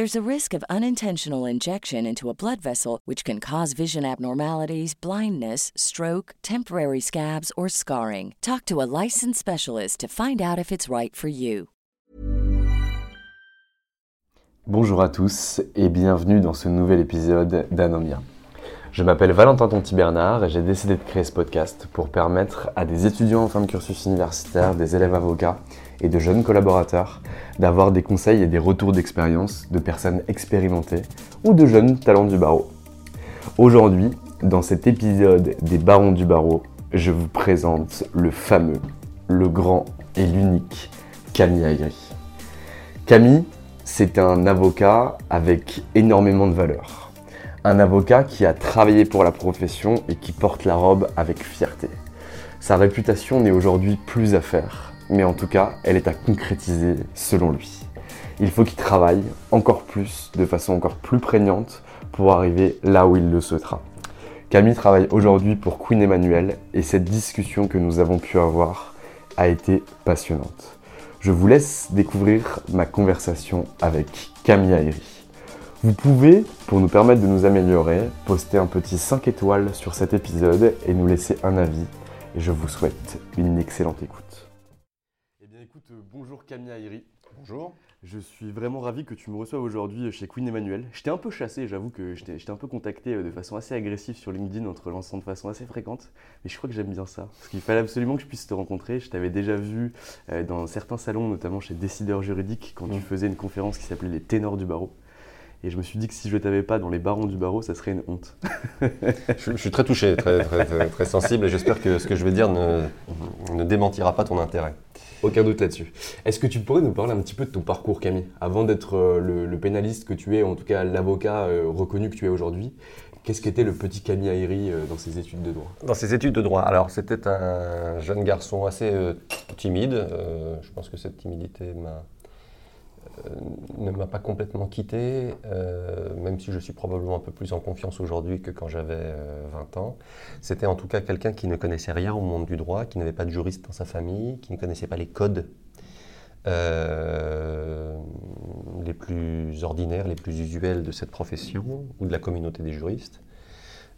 There's a risk of unintentional injection into a blood vessel, which can cause vision abnormalities, blindness, stroke, temporary scabs, or scarring. Talk to a licensed specialist to find out if it's right for you. Bonjour à tous et bienvenue dans ce nouvel épisode d'Anomia. Je m'appelle Valentin Tonti Bernard et j'ai décidé de créer ce podcast pour permettre à des étudiants en fin de cursus universitaire, des élèves avocats et de jeunes collaborateurs d'avoir des conseils et des retours d'expérience de personnes expérimentées ou de jeunes talents du barreau. Aujourd'hui, dans cet épisode des barons du barreau, je vous présente le fameux, le grand et l'unique Camille Ayri. Camille, c'est un avocat avec énormément de valeur. Un avocat qui a travaillé pour la profession et qui porte la robe avec fierté. Sa réputation n'est aujourd'hui plus à faire, mais en tout cas, elle est à concrétiser selon lui. Il faut qu'il travaille encore plus, de façon encore plus prégnante, pour arriver là où il le souhaitera. Camille travaille aujourd'hui pour Queen Emmanuel et cette discussion que nous avons pu avoir a été passionnante. Je vous laisse découvrir ma conversation avec Camille Ayri. Vous pouvez, pour nous permettre de nous améliorer, poster un petit 5 étoiles sur cet épisode et nous laisser un avis. Et je vous souhaite une excellente écoute. Camille Ayri. Bonjour. Je suis vraiment ravi que tu me reçoives aujourd'hui chez Queen Emmanuel. Je t'ai un peu chassé, j'avoue que je t'ai un peu contacté euh, de façon assez agressive sur LinkedIn en te relançant de façon assez fréquente. Mais je crois que j'aime bien ça. Parce qu'il fallait absolument que je puisse te rencontrer. Je t'avais déjà vu euh, dans certains salons, notamment chez Décideurs Juridiques, quand tu faisais une conférence qui s'appelait Les Ténors du Barreau. Et je me suis dit que si je t'avais pas dans les barons du barreau, ça serait une honte. Je, je suis très touché, très, très, très, très sensible et j'espère que ce que je vais dire ne, ne démentira pas ton intérêt. Aucun doute là-dessus. Est-ce que tu pourrais nous parler un petit peu de ton parcours, Camille Avant d'être euh, le, pénaliste que tu es, en tout cas l'avocat euh, reconnu que tu es aujourd'hui, qu'est-ce qu'était le petit Camille Ayri euh, dans ses études de droit? Dans ses études de droit, alors c'était un jeune garçon assez timide. je pense que cette timidité m'a, ne m'a pas complètement quitté, euh, même si je suis probablement un peu plus en confiance aujourd'hui que quand j'avais euh, 20 ans. C'était en tout cas quelqu'un qui ne connaissait rien au monde du droit, qui n'avait pas de juriste dans sa famille, qui ne connaissait pas les codes euh, les plus ordinaires, les plus usuels de cette profession ou de la communauté des juristes,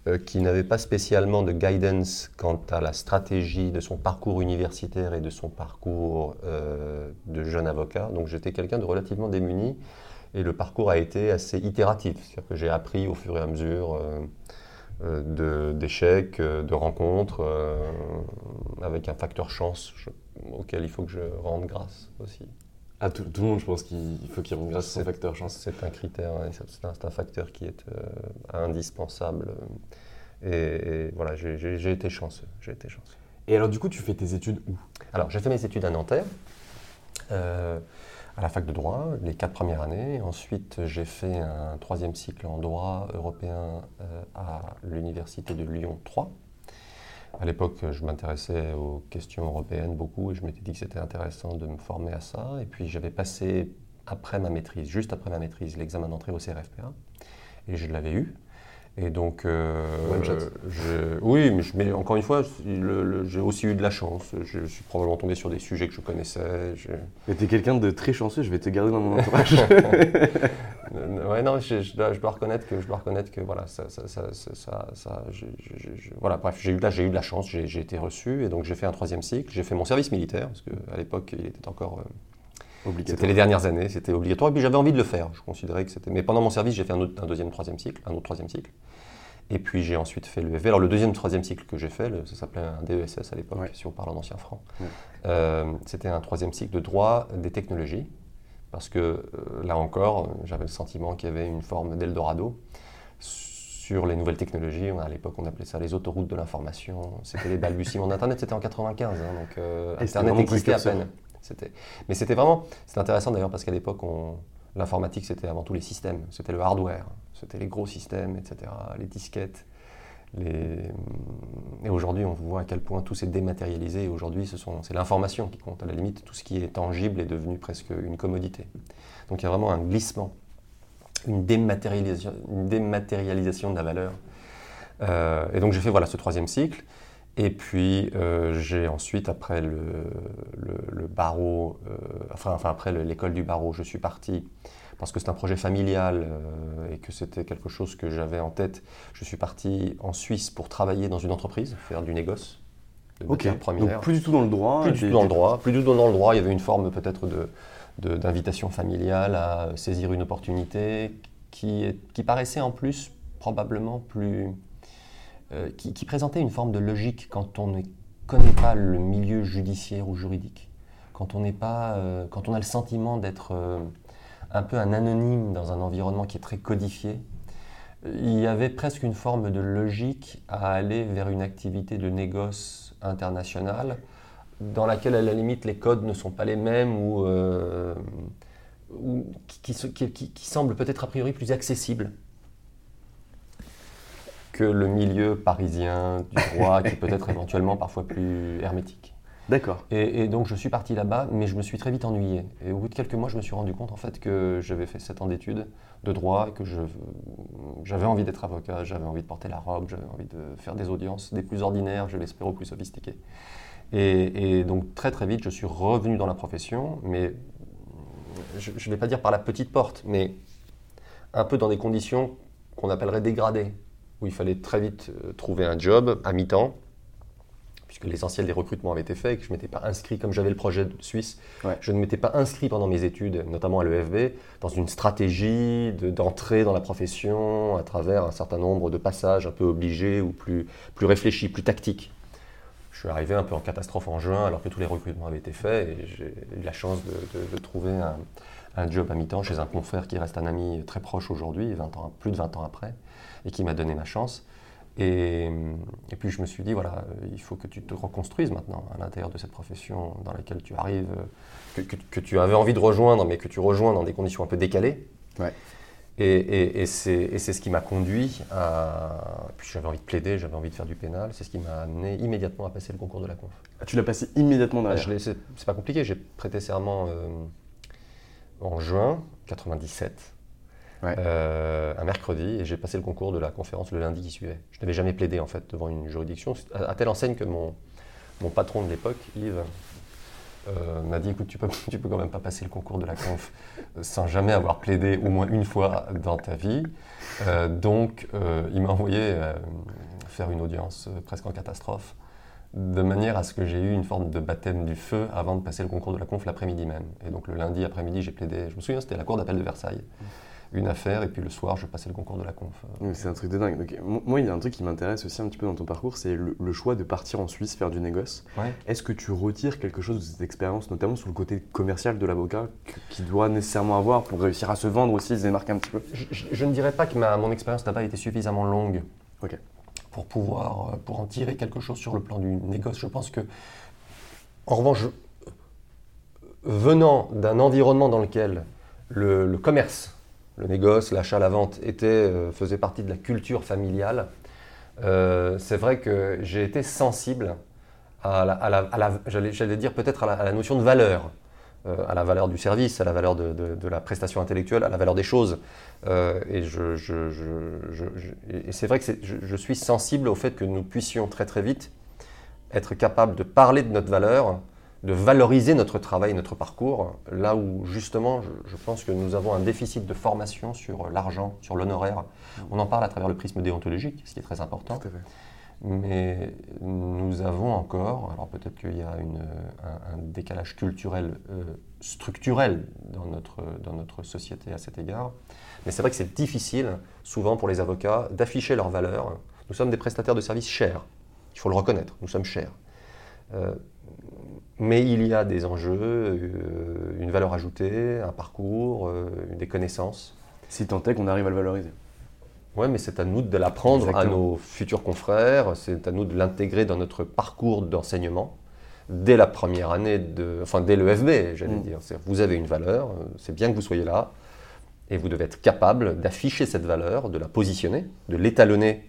euh, qui n'avait pas spécialement de guidance quant à la stratégie de son parcours universitaire et de son parcours euh, de jeune avocat. Donc j'étais quelqu'un de relativement démuni et le parcours a été assez itératif, c'est-à-dire que j'ai appris au fur et à mesure euh, de- d'échecs, euh, de rencontres, avec un facteur chance auquel il faut que je rende grâce aussi. Ah, tout, tout le monde, je pense qu'il faut qu'il rentre grâce à son facteur chance. C'est un critère, ouais, c'est un, un facteur qui est euh, indispensable. Et, et voilà, j'ai- été chanceux. J'ai été chanceux. Et alors, du coup, tu fais tes études où? Alors, j'ai fait mes études à Nanterre, euh, à la fac de droit, les quatre premières années. Ensuite, j'ai fait un troisième cycle en droit européen euh, à l'université de Lyon 3. À l'époque, je m'intéressais aux questions européennes beaucoup et je m'étais dit que c'était intéressant de me former à ça. Et puis, j'avais passé, après ma maîtrise, juste après ma maîtrise, l'examen d'entrée au CRFPA et je l'avais eu. Et donc, euh, je- oui, mais, je- mais encore une fois, j'ai aussi eu de la chance. Je suis probablement tombé sur des sujets que je connaissais. je- Mais t'es quelqu'un de très chanceux, je vais te garder dans mon entourage. Euh, ouais, non, je, je dois, je dois reconnaître que je dois reconnaître que voilà, ça, ça, ça, ça, je- voilà, bref, j'ai eu de la, j'ai eu de la chance, j'ai j'ai été reçu et donc j'ai fait un troisième cycle, j'ai fait mon service militaire parce qu'à l'époque il était encore, euh, c'était Obligatoire. les dernières années, c'était obligatoire et puis j'avais envie de le faire. Je considérais que c'était, mais pendant mon service j'ai fait un, autre- un deuxième, troisième cycle, un autre troisième cycle. Et puis j'ai ensuite fait le FV. Alors le deuxième, troisième cycle que j'ai fait, le- ça s'appelait un DESS à l'époque, Ouais. si on parle en ancien franc. Ouais. Euh, c'était un troisième cycle de droit des technologies, parce que euh, là encore, j'avais le sentiment qu'il y avait une forme d'Eldorado sur les nouvelles technologies. À l'époque, on appelait ça les autoroutes de l'information. C'était les balbutiements d'Internet, c'était en 95, hein, donc euh, Internet existait à peine. C'était- Mais c'était vraiment, intéressant d'ailleurs parce qu'à l'époque, l'informatique c'était avant tout les systèmes, c'était le hardware, c'était les gros systèmes, etc., les disquettes. Et aujourd'hui, on voit à quel point tout s'est dématérialisé. Aujourd'hui, c'est l'information qui compte. À la limite, tout ce qui est tangible est devenu presque une commodité. Donc il y a vraiment un glissement, une dématérialisation, de la valeur. Euh, et donc j'ai fait voilà, ce troisième cycle. Et puis euh, j'ai ensuite, après le, barreau, euh, enfin, après le- l'école du barreau, je suis parti parce que c'est un projet familial euh, et que c'était quelque chose que j'avais en tête. Je suis parti en Suisse pour travailler dans une entreprise, faire du négoce, de Ok, donc plus du tout dans le droit. Plus du tout dans le droit. Plus du tout dans le droit. Il y avait une forme peut-être de, de- d'invitation familiale à saisir une opportunité qui, est- qui paraissait en plus probablement plus. euh, qui, qui présentait une forme de logique quand on ne connaît pas le milieu judiciaire ou juridique. Quand on n'est pas. euh, quand on a le sentiment d'être euh, un peu un anonyme dans un environnement qui est très codifié. Il y avait presque une forme de logique à aller vers une activité de négoce internationale dans laquelle, à la limite, les codes ne sont pas les mêmes ou, euh, ou qui, qui se- qui- qui- qui semblent peut-être a priori plus accessibles que le milieu parisien du droit, qui est peut-être éventuellement parfois plus hermétique. D'accord. Et, donc je suis parti là-bas, mais je me suis très vite ennuyé. Et au bout de quelques mois, je me suis rendu compte en fait que j'avais fait 7 ans d'études de droit, que j'avais envie d'être avocat, j'avais envie de porter la robe, j'avais envie de faire des audiences des plus ordinaires, je l'espère, aux plus sophistiquées. Et, et donc très très vite, je suis revenu dans la profession, mais je ne vais pas dire par la petite porte, mais un peu dans des conditions qu'on appellerait dégradées, où il fallait très vite euh, trouver un job à mi-temps, puisque l'essentiel des recrutements avait été fait et que je ne m'étais pas inscrit, comme j'avais le projet de suisse, Ouais. je ne m'étais pas inscrit pendant mes études, notamment à l'EFB, dans une stratégie de- d'entrée dans la profession à travers un certain nombre de passages un peu obligés ou plus, plus réfléchis, plus tactiques. Je suis arrivé un peu en catastrophe en juin alors que tous les recrutements avaient été faits et j'ai eu la chance de, de- de trouver un, un job à mi-temps chez un confrère qui reste un ami très proche aujourd'hui, 20 ans, plus de 20 ans après, et qui m'a donné ma chance. Et, et puis je me suis dit, voilà, euh, il faut que tu te reconstruises maintenant à l'intérieur de cette profession dans laquelle tu arrives, euh, que, que- que tu avais envie de rejoindre, mais que tu rejoins dans des conditions un peu décalées. Ouais. Et, et- et c'est ce qui m'a conduit à... Puis j'avais envie de plaider, j'avais envie de faire du pénal, c'est ce qui m'a amené immédiatement à passer le concours de la conf. Ah, Tu l'as passé immédiatement Ah, derrière. C'est c'est pas compliqué, j'ai prêté serment euh, en juin 97, Ouais. euh, un mercredi, et j'ai passé le concours de la conférence le lundi qui suivait. Je n'avais jamais plaidé en fait devant une juridiction, à, à telle enseigne que mon, mon patron de l'époque, Yves, euh, m'a dit écoute, tu peux, tu peux quand même pas passer le concours de la conf sans jamais avoir plaidé au moins une fois dans ta vie. Euh, donc, euh, il m'a envoyé faire une audience presque en catastrophe, de manière à ce que j'ai eu une forme de baptême du feu avant de passer le concours de la conf l'après-midi même. Et donc, le lundi après-midi, j'ai plaidé. Je me souviens, c'était la cour d'appel de Versailles. Une affaire et puis le soir, je passais le concours de la conf. C'est un truc de dingue. Donc, moi, il y a un truc qui m'intéresse aussi un petit peu dans ton parcours, c'est le, choix de partir en Suisse faire du négoce. Est-ce que tu retires quelque chose de cette expérience, notamment sur le côté commercial de l'avocat, qui doit nécessairement avoir pour réussir à se vendre aussi, se démarquer un petit peu? Je, ne dirais pas que ma, mon expérience là-bas été suffisamment longue pour pouvoir pour en tirer quelque chose sur le plan du négoce. Je pense que, en revanche, venant d'un environnement dans lequel le commerce le négoce, l'achat, la vente était, euh, faisait partie de la culture familiale, euh, c'est vrai que j'ai été sensible à la, j'allais dire peut-être à, la, notion de valeur, euh, à la valeur du service, à la valeur de, la prestation intellectuelle, à la valeur des choses. et c'est vrai que je, suis sensible au fait que nous puissions très très vite être capables de parler de notre valeur de valoriser notre travail, notre parcours, là où justement je, pense que nous avons un déficit de formation sur l'argent, sur l'honoraire. On en parle à travers le prisme déontologique, ce qui est très important. Mais nous avons encore, alors peut-être qu'il y a un, décalage culturel, euh, structurel dans notre, dans notre société à cet égard, mais c'est vrai que c'est difficile, souvent pour les avocats, d'afficher leurs valeurs. Nous sommes des prestataires de services chers, il faut le reconnaître, nous sommes chers. Euh, mais il y a des enjeux, euh, une valeur ajoutée, un parcours, euh, des connaissances. Si tant est qu'on arrive à le valoriser. Oui, mais c'est à nous de l'apprendre à nos futurs confrères, c'est à nous de l'intégrer dans notre parcours d'enseignement dès la première année, de, enfin dès le FB, j'allais mm. dire. Vous avez une valeur, c'est bien que vous soyez là, et vous devez être capable d'afficher cette valeur, de la positionner, de l'étalonner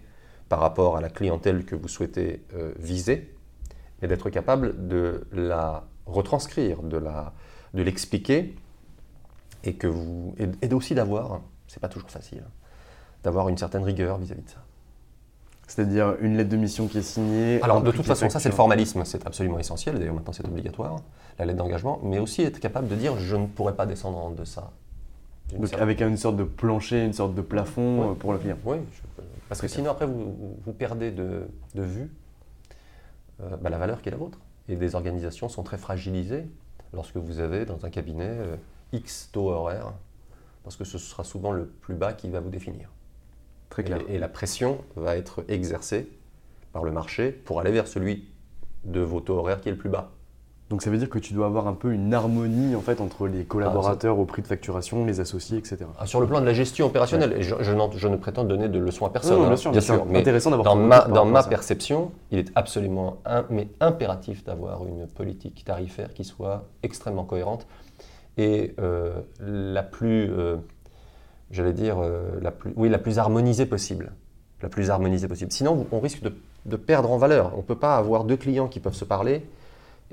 par rapport à la clientèle que vous souhaitez euh, viser, et d'être capable de la retranscrire, de la de l'expliquer et que vous et, aussi d'avoir, c'est pas toujours facile, d'avoir une certaine rigueur vis-à-vis de ça. C'est-à-dire une lettre de mission qui est signée. Alors de toute façon, ça c'est le formalisme, c'est absolument essentiel. D'ailleurs maintenant c'est obligatoire, la lettre d'engagement, mais aussi être capable de dire je ne pourrais pas descendre en deçà. Donc avec une sorte de plancher, une sorte de plafond euh, pour le client. Oui, parce que sinon après vous, vous perdez de, de vue euh, bah, la valeur qui est la vôtre. Et des organisations sont très fragilisées lorsque vous avez dans un cabinet euh, X taux horaire, parce que ce sera souvent le plus bas qui va vous définir. Très clair. Et, la pression va être exercée par le marché pour aller vers celui de vos taux horaires qui est le plus bas. Donc ça veut dire que tu dois avoir un peu une harmonie en fait entre les collaborateurs au prix de facturation, les associés, etc. Ah, sur le plan de la gestion opérationnelle, je, ne prétends donner de leçons à personne. Non, bien hein, sûr, Mais intéressant d'avoir. Dans ma, dans ma perception, il est absolument mais impératif d'avoir une politique tarifaire qui soit extrêmement cohérente et euh, la plus, euh, j'allais dire, euh, la plus, oui, la plus harmonisée possible. La plus harmonisée possible. Sinon, on risque de, de perdre en valeur. On ne peut pas avoir deux clients qui peuvent se parler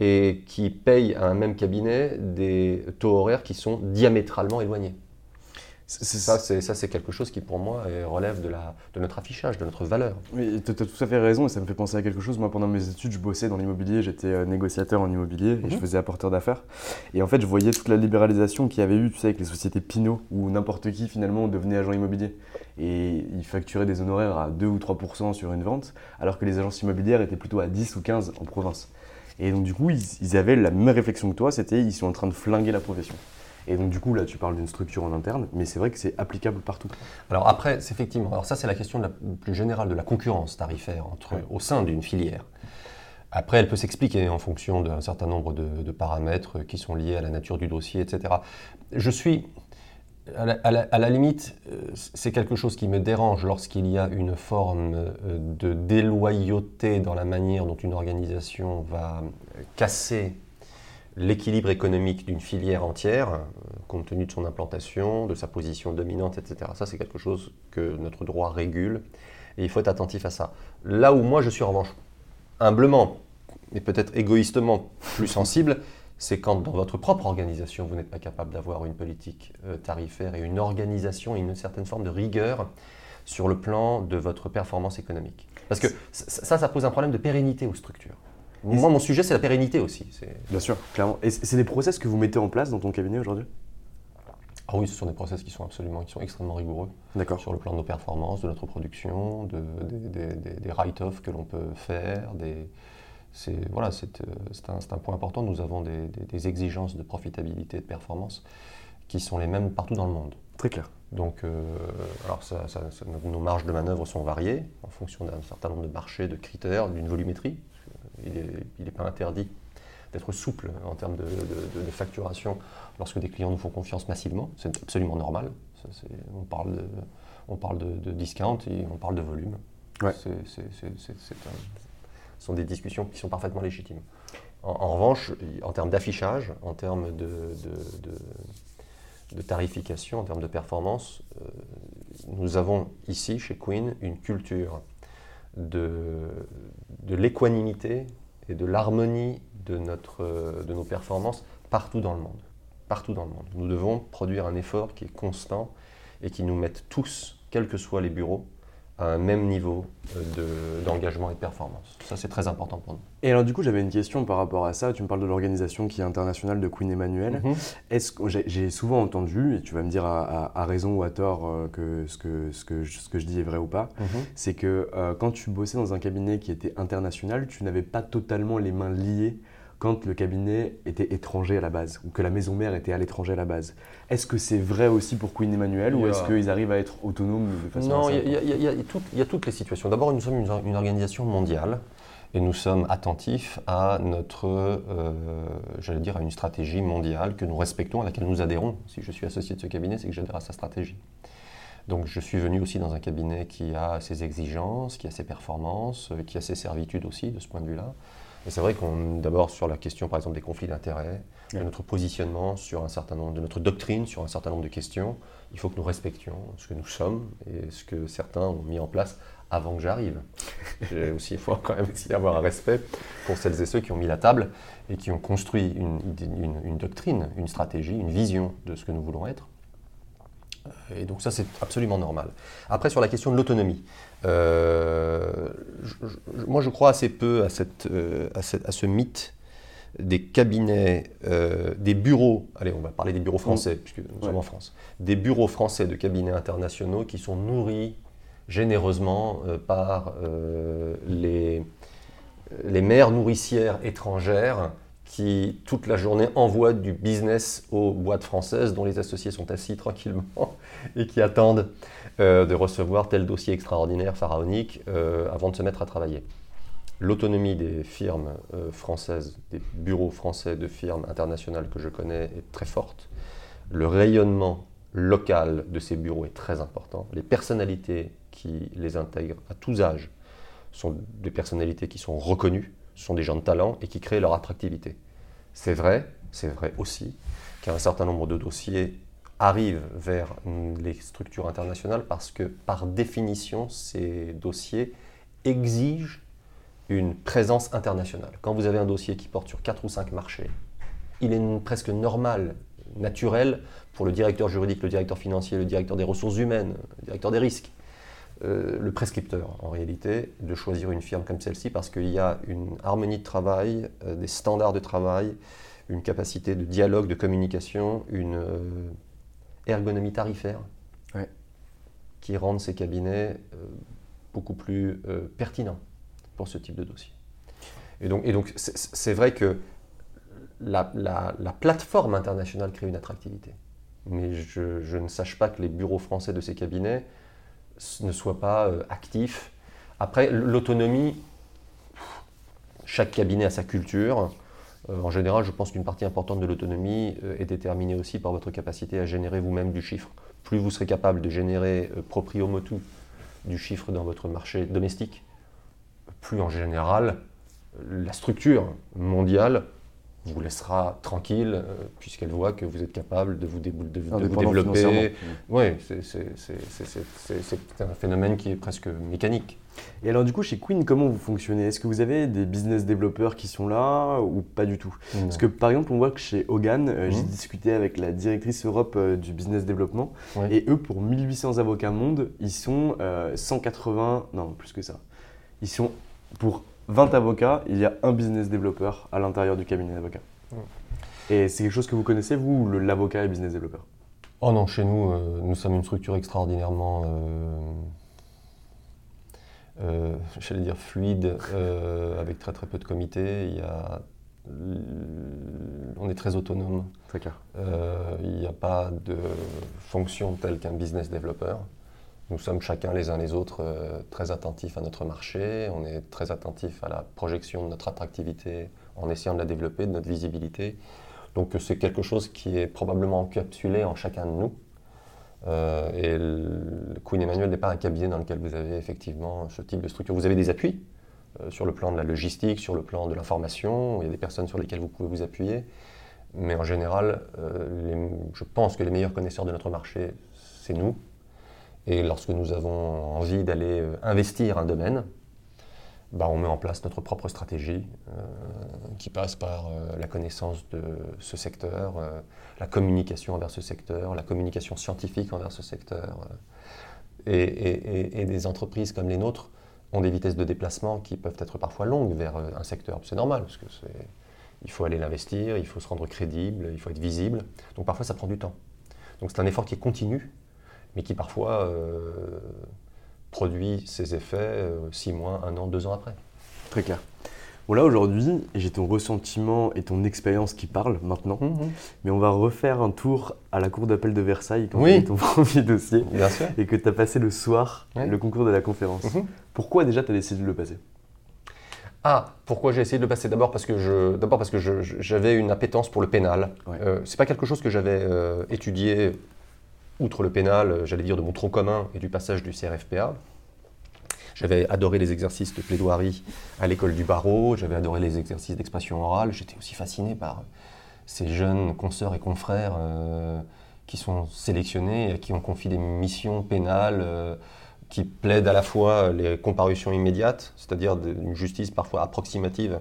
et qui payent à un même cabinet des taux horaires qui sont diamétralement éloignés. Ça, c'est quelque chose qui, pour moi, relève de, la, de notre affichage, de notre valeur. Oui, tu as tout à fait raison et ça me fait penser à quelque chose. Moi, pendant mes études, je bossais dans l'immobilier, j'étais euh, négociateur en immobilier et je mhm. faisais apporteur d'affaires. Et en fait, je voyais toute la libéralisation qu'il y avait eu, tu sais, avec les sociétés Pinot, où n'importe qui, finalement, devenait agent immobilier. Et ils facturaient des honoraires à 2 ou 3% sur une vente, alors que les agences immobilières étaient plutôt à 10 ou 15% en province. Et donc, du coup, ils, avaient la même réflexion que toi, c'était ils sont en train de flinguer la profession. Et donc, du coup, là, tu parles d'une structure en interne, mais c'est vrai que c'est applicable partout. Alors, après, c'est effectivement, alors ça, c'est la question plus générale de la concurrence tarifaire entre, au sein d'une filière. Après, elle peut s'expliquer en fonction d'un certain nombre de, paramètres qui sont liés à la nature du dossier, etc. Je suis, à la, limite, euh, c'est quelque chose qui me dérange lorsqu'il y a une forme euh, de déloyauté dans la manière dont une organisation va casser l'équilibre économique d'une filière entière, euh, compte tenu de son implantation, de sa position dominante, etc. Ça, c'est quelque chose que notre droit régule, et il faut être attentif à ça. Là où moi, je suis en revanche humblement, et peut-être égoïstement plus sensible, c'est quand dans votre propre organisation, vous n'êtes pas capable d'avoir une politique euh, tarifaire et une organisation et une certaine forme de rigueur sur le plan de votre performance économique. Parce que ça, ça pose un problème de pérennité aux structures. Moi, mon sujet, c'est la pérennité aussi. Bien sûr, clairement. Et c'est des process que vous mettez en place dans ton cabinet aujourd'hui? Ah oui, ce sont des process qui sont absolument, qui sont extrêmement rigoureux. Sur le plan de nos performances, de notre production, de, des write-offs que l'on peut faire, des, c'est voilà, euh, un, un, point important. Nous avons des, exigences de profitabilité et de performance qui sont les mêmes partout dans le monde. Très clair. Donc, alors nos marges de manœuvre sont variées en fonction d'un certain nombre de marchés, de critères, d'une volumétrie. Il n'est pas interdit d'être souple en termes de, facturation lorsque des clients nous font confiance massivement. C'est absolument normal. on parle, de, on parle de, discount et on parle de volume. ce sont des discussions qui sont parfaitement légitimes. En, revanche, en termes d'affichage, en termes de, tarification, en termes de performance, euh, nous avons ici, chez Queen, une culture de, l'équanimité et de l'harmonie de, de nos performances partout dans le monde. Partout dans le monde. Nous devons produire un effort qui est constant et qui nous mette tous, quels que soient les bureaux, à un même niveau euh, d'engagement et de performance. Ça, c'est très important pour nous. Et alors, du coup, j'avais une question par rapport à ça. Tu me parles de l'organisation qui est internationale de Queen Emmanuel. Est-ce que j'ai souvent entendu, et tu vas me dire à, raison ou à tort euh, que, ce que, ce, que, ce que je dis est vrai ou pas, mhm. c'est que euh, quand tu bossais dans un cabinet qui était international, tu n'avais pas totalement les mains liées quand le cabinet était étranger à la base, ou que la maison mère était à l'étranger à la base. Est-ce que c'est vrai aussi pour Queen Emmanuel, ou est-ce qu'ils arrivent à être autonomes de façon Non, il y, a toutes les situations. D'abord, nous sommes une, organisation mondiale, et nous sommes attentifs à notre, euh, j'allais dire, à une stratégie mondiale que nous respectons, à laquelle nous adhérons. Si je suis associé de ce cabinet, c'est que j'adhère à sa stratégie. Donc je suis venu aussi dans un cabinet qui a ses exigences, qui a ses performances, qui a ses servitudes aussi de ce point de vue-là. Et c'est vrai qu'on, d'abord sur la question par exemple des conflits d'intérêts, de notre positionnement sur un certain nombre, de notre doctrine sur un certain nombre de questions, il faut que nous respections ce que nous sommes et ce que certains ont mis en place avant que j'arrive. J'ai aussi, il faut quand même aussi avoir un respect pour celles et ceux qui ont mis la table et qui ont construit une doctrine, une stratégie, une vision de ce que nous voulons être. Et donc ça, c'est absolument normal. Après, sur la question de l'autonomie, euh, moi, je crois assez peu à, cette, euh, à, ce mythe des cabinets, euh, des bureaux, allez, on va parler des bureaux français, puisque nous sommes en France, des bureaux français de cabinets internationaux qui sont nourris généreusement par les, les mères nourricières étrangères qui, toute la journée, envoient du business aux boîtes françaises dont les associés sont assis tranquillement et qui attendent euh, de recevoir tel dossier extraordinaire, pharaonique, euh, avant de se mettre à travailler. L'autonomie des firmes euh, françaises, des bureaux français de firmes internationales que je connais est très forte. Le rayonnement local de ces bureaux est très important. Les personnalités qui les intègrent à tous âges sont des personnalités qui sont reconnues sont des gens de talent et qui créent leur attractivité. C'est vrai, c'est vrai aussi qu'un certain nombre de dossiers arrivent vers les structures internationales parce que par définition, ces dossiers exigent une présence internationale. Quand vous avez un dossier qui porte sur 4 ou 5 marchés, il est presque normal, naturel pour le directeur juridique, le directeur financier, le directeur des ressources humaines, le directeur des risques, euh, le prescripteur, en réalité, de choisir une firme comme celle-ci parce qu'il y a une harmonie de travail, euh, des standards de travail, une capacité de dialogue, de communication, une euh, ergonomie tarifaire qui rendent ces cabinets beaucoup plus pertinents pour ce type de dossier. Et donc, et donc c'est vrai que la, la, plateforme internationale crée une attractivité. Mais je, je, ne sache pas que les bureaux français de ces cabinets ne soit pas euh, actif. Après, l'autonomie, chaque cabinet a sa culture. Euh, en général, je pense qu'une partie importante de l'autonomie euh, est déterminée aussi par votre capacité à générer vous-même du chiffre. Plus vous serez capable de générer proprio motu du chiffre dans votre marché domestique, plus en général la structure mondiale vous laissera tranquille euh, puisqu'elle voit que vous êtes capable de vous, de, développer. Oui, c'est un phénomène qui est presque mécanique. Et alors du coup, chez Queen, comment vous fonctionnez? Est-ce que vous avez des business développeurs qui sont là ou pas du tout? Parce que par exemple, on voit que chez Hogan, euh, j'ai mhm. discuté avec la directrice Europe euh, du business développement, et eux, pour 1800 avocats monde, ils sont 180, non, plus que ça. Ils sont pour 20 avocats, il y a un business développeur à l'intérieur du cabinet d'avocats. Et c'est quelque chose que vous connaissez, vous, l'avocat et business développeur? Oh non, chez nous, euh, nous sommes une structure extraordinairement, euh, euh, j'allais dire fluide, avec très très peu de comités. Il y a on est très autonome. Très clair. Euh, il n'y a pas de fonction telle qu'un business developer. Nous sommes chacun les uns les autres euh, très attentifs à notre marché, on est très attentifs à la projection de notre attractivité en essayant de la développer, de notre visibilité. Donc c'est quelque chose qui est probablement encapsulé en chacun de nous. Euh, et le Queen Emmanuel n'est pas un cabinet dans lequel vous avez effectivement ce type de structure. Vous avez des appuis euh, sur le plan de la logistique, sur le plan de l'information, il y a des personnes sur lesquelles vous pouvez vous appuyer. Mais en général, je pense que les meilleurs connaisseurs de notre marché, c'est nous, et lorsque nous avons envie d'aller euh, investir un domaine, bah, on met en place notre propre stratégie euh, qui passe par euh, la connaissance de ce secteur, la communication envers ce secteur, la communication scientifique envers ce secteur. Et, des entreprises comme les nôtres ont des vitesses de déplacement qui peuvent être parfois longues vers un secteur. C'est normal, parce que il faut aller l'investir, il faut se rendre crédible, il faut être visible. Donc parfois ça prend du temps. Donc c'est un effort qui est continu mais qui parfois euh, produit ses effets euh, six mois, un an, deux ans après. Très clair. Bon là aujourd'hui, j'ai ton ressentiment et ton expérience qui parlent maintenant, mhm. mais on va refaire un tour à la cour d'appel de Versailles quand oui. ton premier dossier Bien sûr. et que tu as passé le soir le concours de la conférence. Mhm. Pourquoi déjà tu as décidé de le passer? Ah, pourquoi j'ai essayé de le passer? D'abord parce que je, d'abord parce que j'avais une appétence pour le pénal. Ouais. Euh, c'est pas quelque chose que j'avais étudié outre le pénal, euh, j'allais dire de mon tronc commun et du passage du CRFPA, j'avais adoré les exercices de plaidoirie à l'école du barreau, j'avais adoré les exercices d'expression orale, j'étais aussi fasciné par ces jeunes consoeurs et confrères euh, qui sont sélectionnés et à qui on confie des missions pénales euh, qui plaident à la fois les comparutions immédiates, c'est-à-dire une justice parfois approximative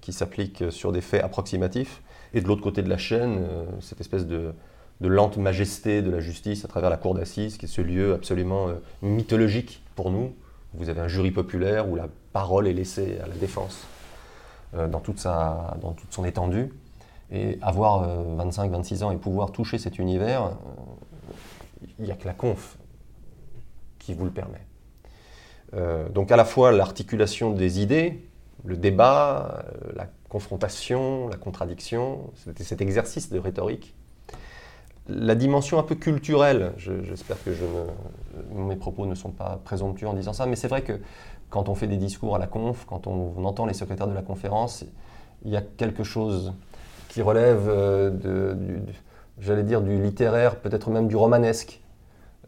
qui s'applique sur des faits approximatifs, et de l'autre côté de la chaîne, cette espèce de, de lente majesté de la justice à travers la cour d'assises, qui est ce lieu absolument euh, mythologique pour nous. Vous avez un jury populaire où la parole est laissée à la défense euh, dans, toute sa, dans toute son étendue. Et avoir 25-26 euh, ans et pouvoir toucher cet univers, il n'y a que la conf qui vous le permet. donc à la fois l'articulation des idées, le débat, la confrontation, la contradiction, cet exercice de rhétorique la dimension un peu culturelle, j'espère que mes propos ne sont pas présomptueux en disant ça, mais c'est vrai que quand on fait des discours à la conf, quand on, entend les secrétaires de la conférence, il y a quelque chose qui relève euh, de, j'allais dire, du littéraire, peut-être même du romanesque.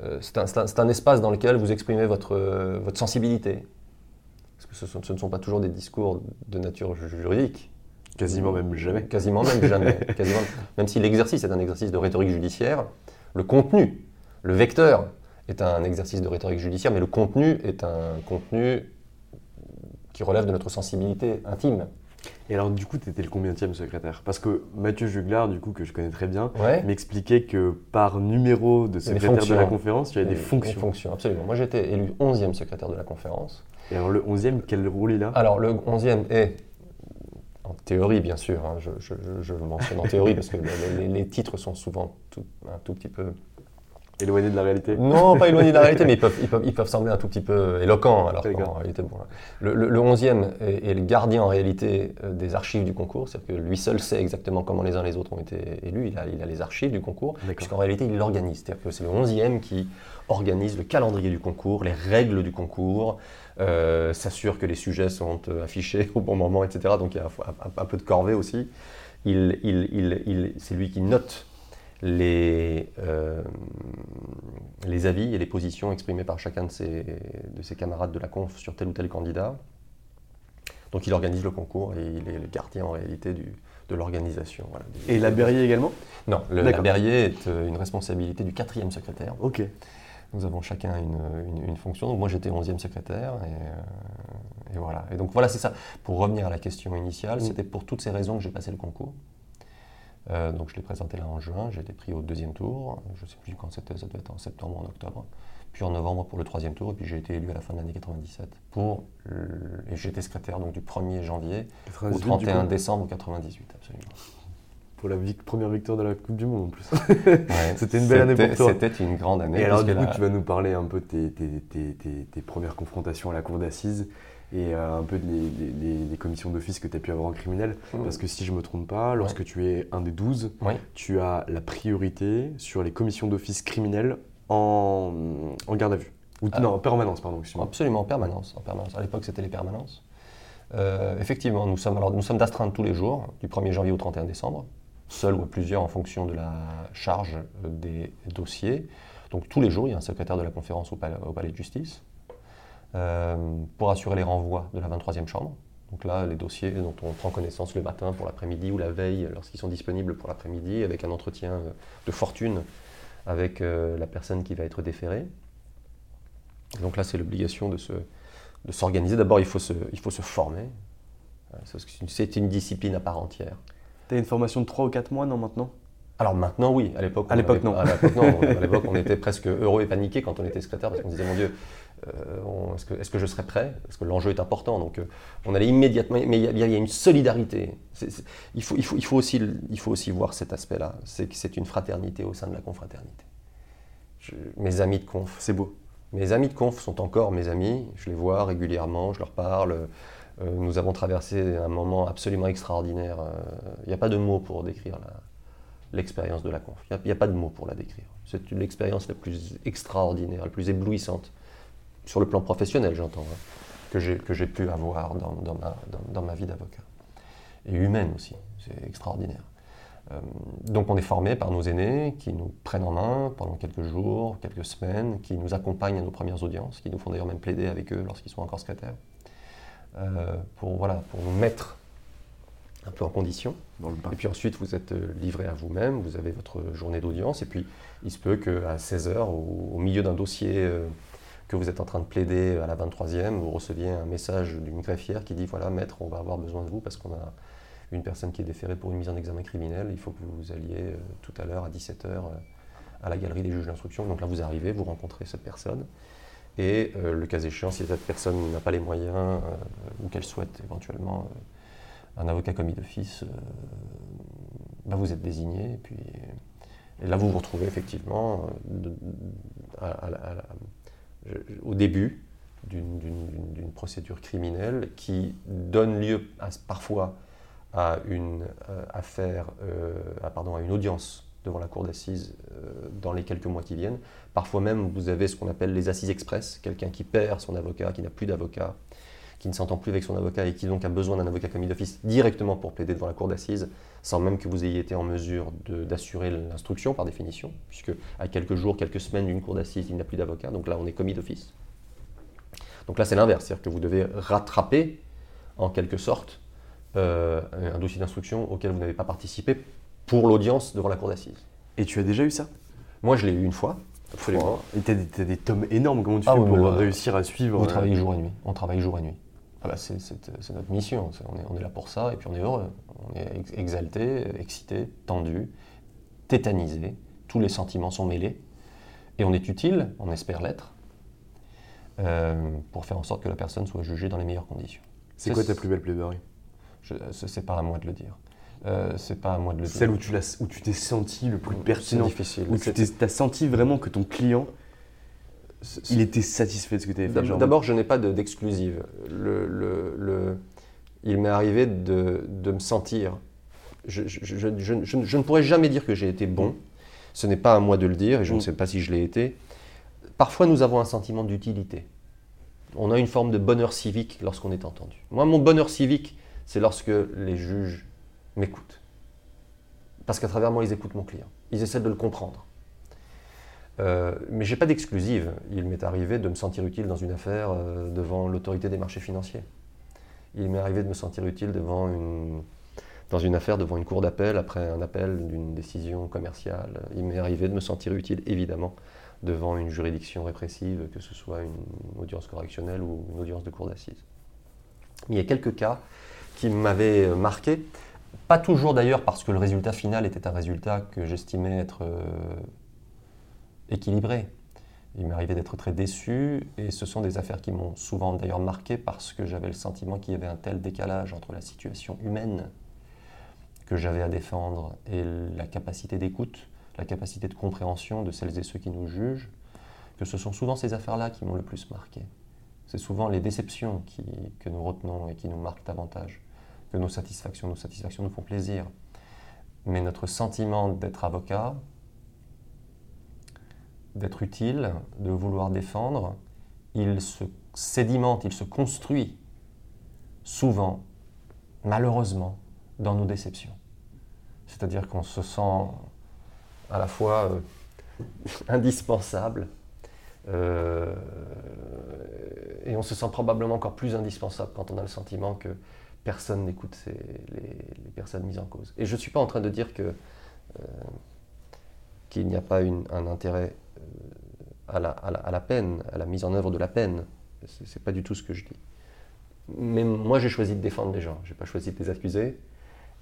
Euh, c'est un, espace dans lequel vous exprimez votre, sensibilité. Parce que ce, ne sont pas toujours des discours de nature juridique. Quasiment même jamais. Quasiment même jamais. Quasiment, même si l'exercice est un exercice de rhétorique judiciaire, le contenu, le vecteur est un exercice de rhétorique judiciaire, mais le contenu est un contenu qui relève de notre sensibilité intime. Et alors, du coup, tu étais le combienième secrétaire? Parce que Mathieu Juglar, du coup, que je connais très bien, m'expliquait que par numéro de secrétaire de la conférence, tu avais des, fonctions. Des fonctions, absolument. Moi, j'étais élu 11e secrétaire de la conférence. Et alors, le 11e, quel rôle il a? Alors, le 11e est en théorie, bien sûr, hein, je, je, le mentionne en théorie parce que les, titres sont souvent un tout petit peu. Éloignés de la réalité Non, pas éloignés de la réalité, mais ils peuvent, ils peuvent, ils peuvent sembler un tout petit peu éloquents. Alors en réalité, bon, le, le, 11e est, le gardien en réalité euh, des archives du concours, c'est-à-dire que lui seul sait exactement comment les uns les autres ont été élus, il a, il a les archives du concours, puisqu'en réalité il l'organise. C'est-à-dire que c'est le 11e qui organise le calendrier du concours, les règles du concours, euh, s'assure que les sujets sont euh, affichés au bon moment, etc. Donc il y a un, peu de corvée aussi. Il, il, c'est lui qui note les, euh, les avis et les positions exprimées par chacun de ses, de ses camarades de la conf sur tel ou tel candidat. Donc il organise le concours et il est le gardien en réalité du, de l'organisation. et la Berrier également? Non, le, la Berrier est une responsabilité du quatrième secrétaire. Ok. Nous avons chacun une, fonction. Donc moi j'étais 11e secrétaire et, euh, voilà. Et donc voilà, c'est ça. Pour revenir à la question initiale, c'était pour toutes ces raisons que j'ai passé le concours. Euh, donc je l'ai présenté là en juin, j'ai été pris au deuxième tour, je ne sais plus quand c'était, ça devait être en septembre ou en octobre, puis en novembre pour le troisième tour, et puis j'ai été élu à la fin de l'année 97 pour, et j'étais secrétaire donc du 1er janvier au 31 décembre 98, absolument pour la première victoire de la Coupe du Monde en plus. c'était une belle année pour toi. C'était une grande année. Et alors du coup, tu vas nous parler un peu de tes, tes, premières confrontations à la cour d'assises et euh, un peu les, commissions d'office que tu as pu avoir en criminel. Mmh. Parce que si je ne me trompe pas, lorsque tu es un des 12, tu as la priorité sur les commissions d'office criminelles en, garde à vue. Ou, ah. non, en permanence, pardon. Absolument, en permanence, en permanence. À l'époque, c'était les permanences. Euh, effectivement, nous sommes, alors, nous sommes d'astreinte tous les jours, du 1er janvier au 31 décembre, seuls ou plusieurs en fonction de la charge des dossiers. Donc tous les jours, il y a un secrétaire de la conférence au palais, de justice euh, pour assurer les renvois de la 23e chambre. Donc là, les dossiers dont on prend connaissance le matin pour l'après-midi ou la veille, lorsqu'ils sont disponibles pour l'après-midi, avec un entretien euh, de fortune avec la personne qui va être déférée. Donc là, c'est l'obligation de se, de s'organiser. D'abord, il faut se former. C'est une discipline à part entière. Tu as une formation de 3 ou 4 mois, non, maintenant? Alors maintenant, oui. À l'époque, à l'époque non. À l'époque, on était presque heureux et paniqué quand on était secrétaire parce qu'on disait mon Dieu, euh, est-ce que, est que, je serai prêt? Parce que l'enjeu est important. Donc, euh, on allait immédiatement. Mais il y, a une solidarité. il, faut, il, faut, il, faut aussi, il faut aussi voir cet aspect-là. C'est que c'est une fraternité au sein de la confraternité. mes amis de conf. C'est beau. Mes amis de conf sont encore mes amis, je les vois régulièrement, je leur parle. Euh, nous avons traversé un moment absolument extraordinaire. Il n'y a pas de mots pour décrire l'expérience de la conf. Il n'y a, pas de mots pour la décrire. C'est l'expérience la plus extraordinaire, la plus éblouissante, sur le plan professionnel, j'entends, hein, que j'ai pu avoir dans, ma, vie d'avocat. Et humaine aussi, c'est extraordinaire. Euh, donc on est formé par nos aînés qui nous prennent en main pendant quelques jours, quelques semaines, qui nous accompagnent à nos premières audiences, qui nous font d'ailleurs même plaider avec eux lorsqu'ils sont encore secrétaires, euh, pour, voilà, pour nous mettre un peu en condition. Et puis ensuite, vous êtes euh, livré à vous-même, vous avez votre journée d'audience, et puis il se peut qu'à 16h, au, au milieu d'un dossier que vous êtes en train de plaider à la 23e, vous receviez un message d'une greffière qui dit, voilà, maître, on va avoir besoin de vous parce qu'on a une personne qui est déférée pour une mise en examen criminel, il faut que vous alliez euh, tout à l'heure à 17h euh, à la galerie des juges d'instruction. Donc là, vous arrivez, vous rencontrez cette personne. Et euh, le cas échéant, si cette personne n'a pas les moyens ou qu'elle souhaite éventuellement un avocat commis d'office, bah, vous êtes désigné. Et, puis, là, vous vous retrouvez effectivement au début d'une procédure criminelle qui donne lieu parfois à une euh, affaire, euh, pardon, à une audience devant la cour d'assises euh, dans les quelques mois qui viennent. Parfois même, vous avez ce qu'on appelle les assises express, quelqu'un qui perd son avocat, qui n'a plus d'avocat, qui ne s'entend plus avec son avocat et qui donc a besoin d'un avocat commis d'office directement pour plaider devant la cour d'assises, sans même que vous ayez été en mesure d'assurer l'instruction par définition, puisque à quelques jours, quelques semaines d'une cour d'assises, il n'a plus d'avocat, donc là on est commis d'office. Donc là c'est l'inverse, c'est-à-dire que vous devez rattraper en quelque sorte euh, un dossier d'instruction auquel vous n'avez pas participé pour l'audience devant la cour d'assises. Et tu as déjà eu ça? Moi, je l'ai eu une fois. Absolument. Et tu as, des tomes énormes. Comment tu ah fais pour réussir à suivre On euh, travaille jour et nuit. On travaille jour et nuit. Ah bah, c'est notre mission. on, est, on est, là pour ça et puis on est heureux. On est exalté, excité, tendu, tétanisé. Tous les sentiments sont mêlés. Et on est utile, on espère l'être, euh, pour faire en sorte que la personne soit jugée dans les meilleures conditions. C'est quoi ta plus belle plaidoirie? Ce n'est pas à moi de le dire. Euh, c'est pas à moi de le dire. Celle où tu t'es senti le plus pertinent. difficile. Où tu as senti vraiment que ton client, il était satisfait de ce que tu avais fait. D'abord, je n'ai pas d'exclusive. le, le, il m'est arrivé de, de, me sentir. Je, je, je, je, ne pourrais jamais dire que j'ai été bon. Ce n'est pas à moi de le dire et je ne mm. sais pas si je l'ai été. Parfois, nous avons un sentiment d'utilité. On a une forme de bonheur civique lorsqu'on est entendu. Moi, mon bonheur civique, c'est lorsque les juges m'écoutent. Parce qu'à travers moi, ils écoutent mon client. Ils essaient de le comprendre. Euh, mais je n'ai pas d'exclusive. Il m'est arrivé de me sentir utile dans une affaire euh, devant l'autorité des marchés financiers. Il m'est arrivé de me sentir utile devant une, dans une affaire devant une cour d'appel après un appel d'une décision commerciale. Il m'est arrivé de me sentir utile, évidemment, devant une juridiction répressive, que ce soit une audience correctionnelle ou une audience de cour d'assises. il y a quelques cas qui m'avait marqué. Pas toujours d'ailleurs parce que le résultat final était un résultat que j'estimais être euh, équilibré. Il m'arrivait d'être très déçu et ce sont des affaires qui m'ont souvent d'ailleurs marqué parce que j'avais le sentiment qu'il y avait un tel décalage entre la situation humaine que j'avais à défendre et la capacité d'écoute, la capacité de compréhension de celles et ceux qui nous jugent, que ce sont souvent ces affaires-là qui m'ont le plus marqué. C'est souvent les déceptions que nous retenons et qui nous marquent davantage que nos satisfactions. Nos satisfactions nous font plaisir. Mais notre sentiment d'être avocat, d'être utile, de vouloir défendre, il se sédimente, il se construit souvent, malheureusement, dans nos déceptions. C'est-à-dire qu'on se sent à la fois euh, indispensable euh, et on se sent probablement encore plus indispensable quand on a le sentiment que personne n'écoute les, personnes mises en cause. Et je ne suis pas en train de dire euh, qu'il n'y a pas un intérêt à la, à, la, peine, à la mise en œuvre de la peine. Ce n'est pas du tout ce que je dis. Mais moi, j'ai choisi de défendre les gens. Je n'ai pas choisi de les accuser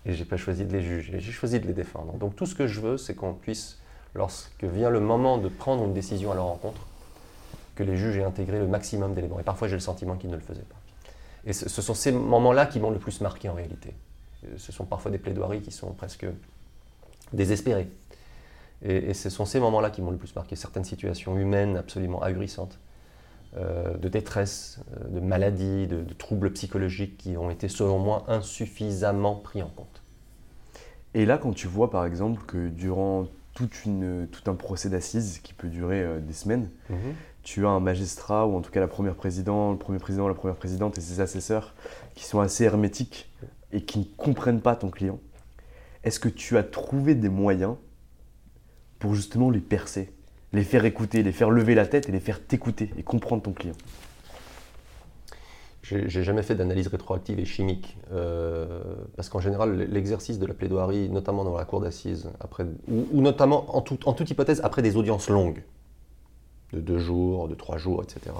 et je n'ai pas choisi de les juger. J'ai choisi de les défendre. Donc tout ce que je veux, c'est qu'on puisse, lorsque vient le moment de prendre une décision à leur rencontre, que les juges aient intégré le maximum d'éléments. Et parfois, j'ai le sentiment qu'ils ne le faisaient pas. Et ce, sont ces moments-là qui m'ont le plus marqué en réalité. Ce sont parfois des plaidoiries qui sont presque désespérées. Et, ce sont ces moments-là qui m'ont le plus marqué. Certaines situations humaines absolument ahurissantes, euh, de détresse, euh, de maladies, de, troubles psychologiques qui ont été, selon moi, insuffisamment pris en compte. Et là, quand tu vois, par exemple, que durant toute une, tout un procès d'assises qui peut durer euh, des semaines, mhm. Tu as un magistrat, ou en tout cas la première présidente, le premier président, la première présidente et ses assesseurs, qui sont assez hermétiques et qui ne comprennent pas ton client. Est-ce que tu as trouvé des moyens pour justement les percer, les faire écouter, les faire lever la tête et les faire t'écouter et comprendre ton client? J'ai jamais fait d'analyse rétroactive et chimique, euh, parce qu'en général, l'exercice de la plaidoirie, notamment dans la cour d'assises, ou, ou, notamment en, en, toute hypothèse après des audiences longues, de deux jours, de trois jours, etc.,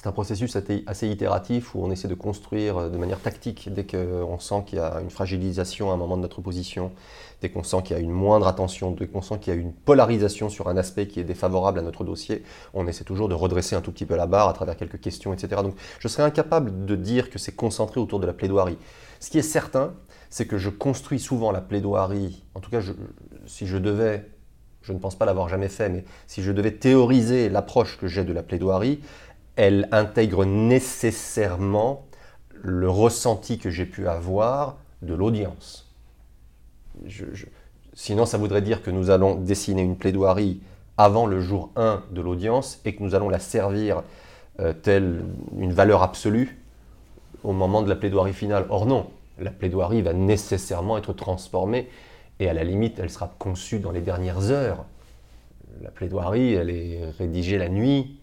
c'est un processus assez itératif où on essaie de construire euh, de manière tactique dès qu'on sent qu'il y a une fragilisation à un moment de notre position, dès qu'on sent qu'il y a une moindre attention, dès qu'on sent qu'il y a une polarisation sur un aspect qui est défavorable à notre dossier, on essaie toujours de redresser un tout petit peu la barre à travers quelques questions, etc. Donc je serais incapable de dire que c'est concentré autour de la plaidoirie. Ce qui est certain, c'est que je construis souvent la plaidoirie, en tout cas si je devais je ne pense pas l'avoir jamais fait, mais si je devais théoriser l'approche que j'ai de la plaidoirie, elle intègre nécessairement le ressenti que j'ai pu avoir de l'audience. sinon, ça voudrait dire que nous allons dessiner une plaidoirie avant le jour 1 de l'audience et que nous allons la servir euh, telle une valeur absolue au moment de la plaidoirie finale. Or non, la plaidoirie va nécessairement être transformée et à la limite, elle sera conçue dans les dernières heures. La plaidoirie, elle est rédigée la nuit,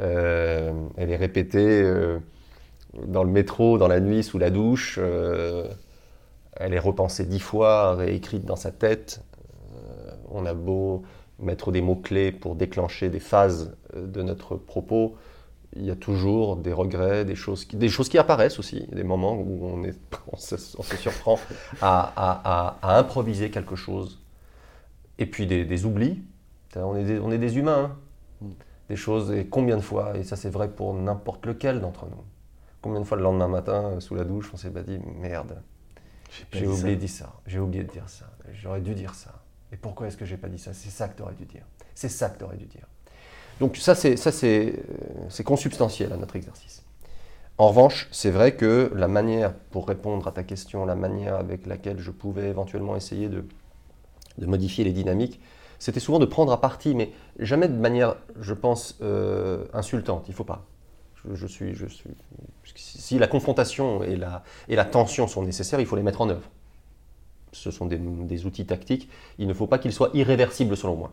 euh, elle est répétée euh, dans le métro, dans la nuit, sous la douche. Euh, elle est repensée dix fois, réécrite dans sa tête. on a beau mettre des mots-clés pour déclencher des phases de notre propos, il y a toujours des regrets, des choses qui, des choses qui apparaissent aussi, des moments où on, est, on, se, surprend à, improviser quelque chose. Et puis des, oublis. On est des, on est des humains. Hein. Des choses, et combien de fois, et ça c'est vrai pour n'importe lequel d'entre nous, combien de fois le lendemain matin, euh, sous la douche, on s'est pas dit merde, j'ai oublié de dire ça, j'ai oublié de dire ça, j'aurais dû dire ça. Et pourquoi est-ce que j'ai pas dit ça? C'est ça que tu aurais dû dire. C'est ça que tu aurais dû dire. Donc ça c'est ça c'est euh, consubstantiel à notre exercice. En revanche, c'est vrai que la manière, pour répondre à ta question, la manière avec laquelle je pouvais éventuellement essayer de, modifier les dynamiques, c'était souvent de prendre à partie, mais jamais de manière, je pense, euh, insultante. Il ne faut pas. Si la confrontation et la tension sont nécessaires, il faut les mettre en œuvre. Ce sont des, outils tactiques. Il ne faut pas qu'ils soient irréversibles, selon moi.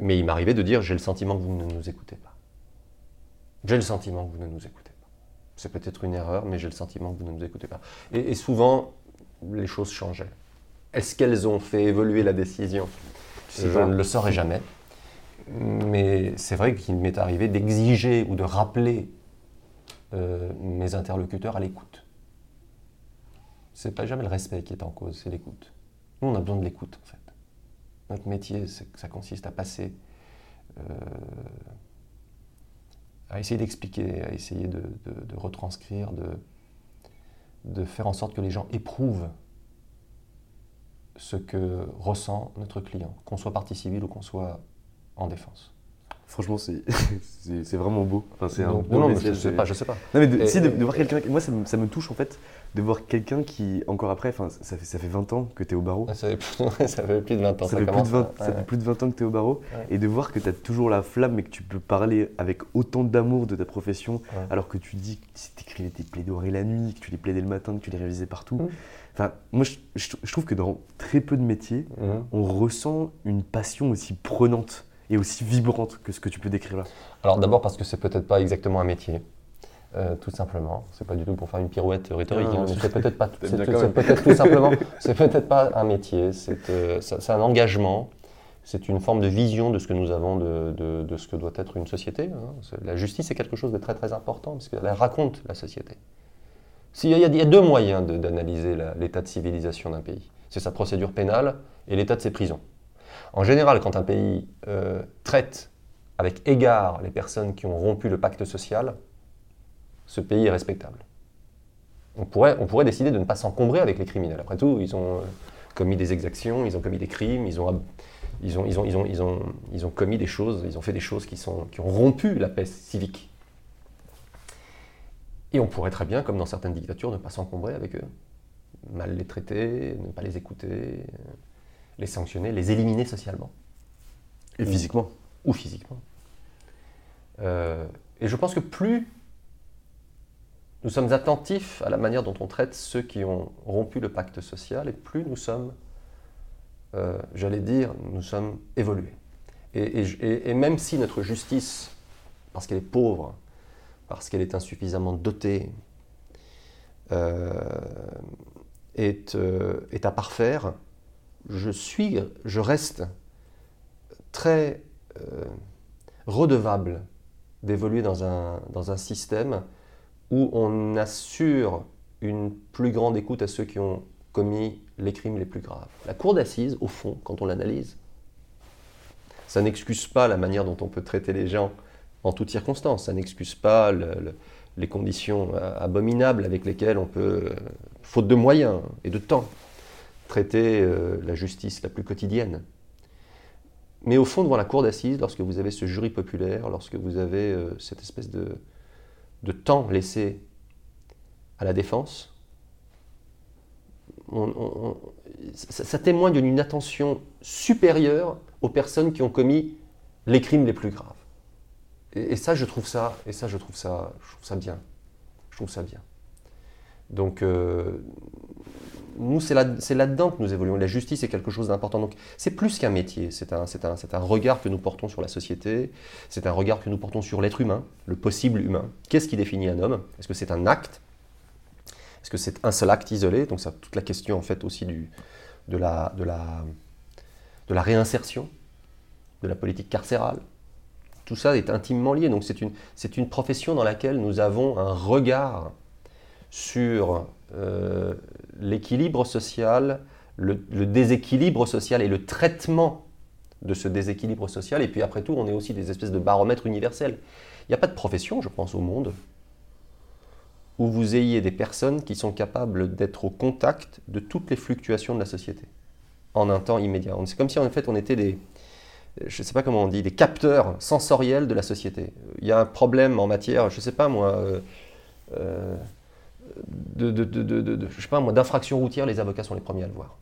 Mais il m'arrivait de dire j'ai le sentiment que vous ne nous écoutez pas. J'ai le sentiment que vous ne nous écoutez pas. C'est peut-être une erreur, mais j'ai le sentiment que vous ne nous écoutez pas. et souvent, les choses changeaient. Est-ce qu'elles ont fait évoluer la décision? Je ne le saurais jamais. Mais c'est vrai qu'il m'est arrivé d'exiger ou de rappeler euh, mes interlocuteurs à l'écoute. C'est pas jamais le respect qui est en cause, c'est l'écoute. Nous, on a besoin de l'écoute, en fait. Notre métier, ça consiste à passer, euh, à essayer d'expliquer, à essayer de, retranscrire, de, de faire en sorte que les gens éprouvent ce que ressent notre client, qu'on soit partie civile ou qu'on soit en défense. Franchement, c'est c'est- vraiment beau. Enfin, c'est un Donc, beau non, non, mais je sais pas, je sais pas. Non, mais de, Et- si, de, voir quelqu'un. Moi, ça me, ça me touche en fait, de voir quelqu'un qui, encore après, enfin, ça fait, ça fait 20 ans que tu es au barreau. Ah, Ça fait, plus, ça fait plus de 20 ans. Ça, fait plus de commence, 20, ouais, ça fait plus de 20 ans que tu es au barreau. Ouais. Et de voir que tu as toujours la flamme et que tu peux parler avec autant d'amour de ta profession, Ouais. alors que tu dis que tu écrivais tes plaidoiries la nuit, que tu les plaidais le matin, que tu les révisais partout. Mm. Enfin, moi, je, je- je trouve que dans très peu de métiers, Mhm. on ressent une passion aussi prenante et aussi vibrante que ce que tu peux décrire là. Alors d'abord parce que c'est peut-être pas exactement un métier. euh, tout simplement, c'est pas du tout pour faire une pirouette rhétorique, hein, mais c'est peut-être pas, c'est tout- peut-être simplement, c'est peut-être pas un métier, c'est euh, c'est un engagement, c'est une forme de vision de ce que nous avons de, de- de ce que doit être une société. hein. La justice est quelque chose de très très important parce qu'elle raconte la société. Il y a- il y a deux moyens d'analyser l'état de civilisation d'un pays. C'est sa procédure pénale et l'état de ses prisons. En général, quand un pays euh, traite avec égard les personnes qui ont rompu le pacte social, ce pays est respectable. On pourrait, décider de ne pas s'encombrer avec les criminels. Après tout, ils ont euh, commis des exactions, ils ont commis des crimes, ils ont, ils ont, ils ont, commis des choses, ils ont fait des choses qui, ont rompu la paix civique. Et on pourrait très bien, comme dans certaines dictatures, ne pas s'encombrer avec eux. Mal les traiter, ne pas les écouter, les sanctionner, les éliminer socialement Et physiquement. ou physiquement. Euh, et je pense que plus nous sommes attentifs à la manière dont on traite ceux qui ont rompu le pacte social, et plus nous sommes, euh, j'allais dire, nous sommes évolués. Et, même si notre justice, parce qu'elle est pauvre, parce qu'elle est insuffisamment dotée, euh, est, euh, est à parfaire, je suis, je reste très euh, redevable d'évoluer dans un, système où on assure une plus grande écoute à ceux qui ont commis les crimes les plus graves. La cour d'assises, au fond, quand on l'analyse, ça n'excuse pas la manière dont on peut traiter les gens en toutes circonstances. Ça n'excuse pas le- le- les conditions euh, abominables avec lesquelles on peut, euh, faute de moyens et de temps, traiter euh, la justice la plus quotidienne. Mais au fond, devant la cour d'assises, lorsque vous avez ce jury populaire, lorsque vous avez euh, cette espèce de, de temps laissé à la défense, ça, ça témoigne d'une attention supérieure aux personnes qui ont commis les crimes les plus graves. Et, et ça, je trouve ça, et ça, je trouve ça, je trouve ça bien. Je trouve ça bien. Donc, euh, nous, c'est là- là-dedans que nous évoluons. La justice est quelque chose d'important. Donc, c'est plus qu'un métier. C'est un, un- un regard que nous portons sur la société. C'est un regard que nous portons sur l'être humain, le possible humain. Qu'est-ce qui définit un homme? Est-ce que c'est un acte? Est-ce que c'est un seul acte isolé? Donc, c'est toute la question, en fait, aussi du, de, la, de, la, de la réinsertion, de la politique carcérale. Tout ça est intimement lié. Donc, c'est une, une profession dans laquelle nous avons un regard sur euh, l'équilibre social, le, déséquilibre social et le traitement de ce déséquilibre social. Et puis après tout, on est aussi des espèces de baromètres universels. Il n'y a pas de profession, je pense, au monde où vous ayez des personnes qui sont capables d'être au contact de toutes les fluctuations de la société en un temps immédiat. C'est comme si en fait on était des, je sais pas comment on dit, des capteurs sensoriels de la société. Il y a un problème en matière, je ne sais pas moi, euh, euh, de, de, de, de- de- je sais pas moi, d'infraction routière, les avocats sont les premiers à le voir.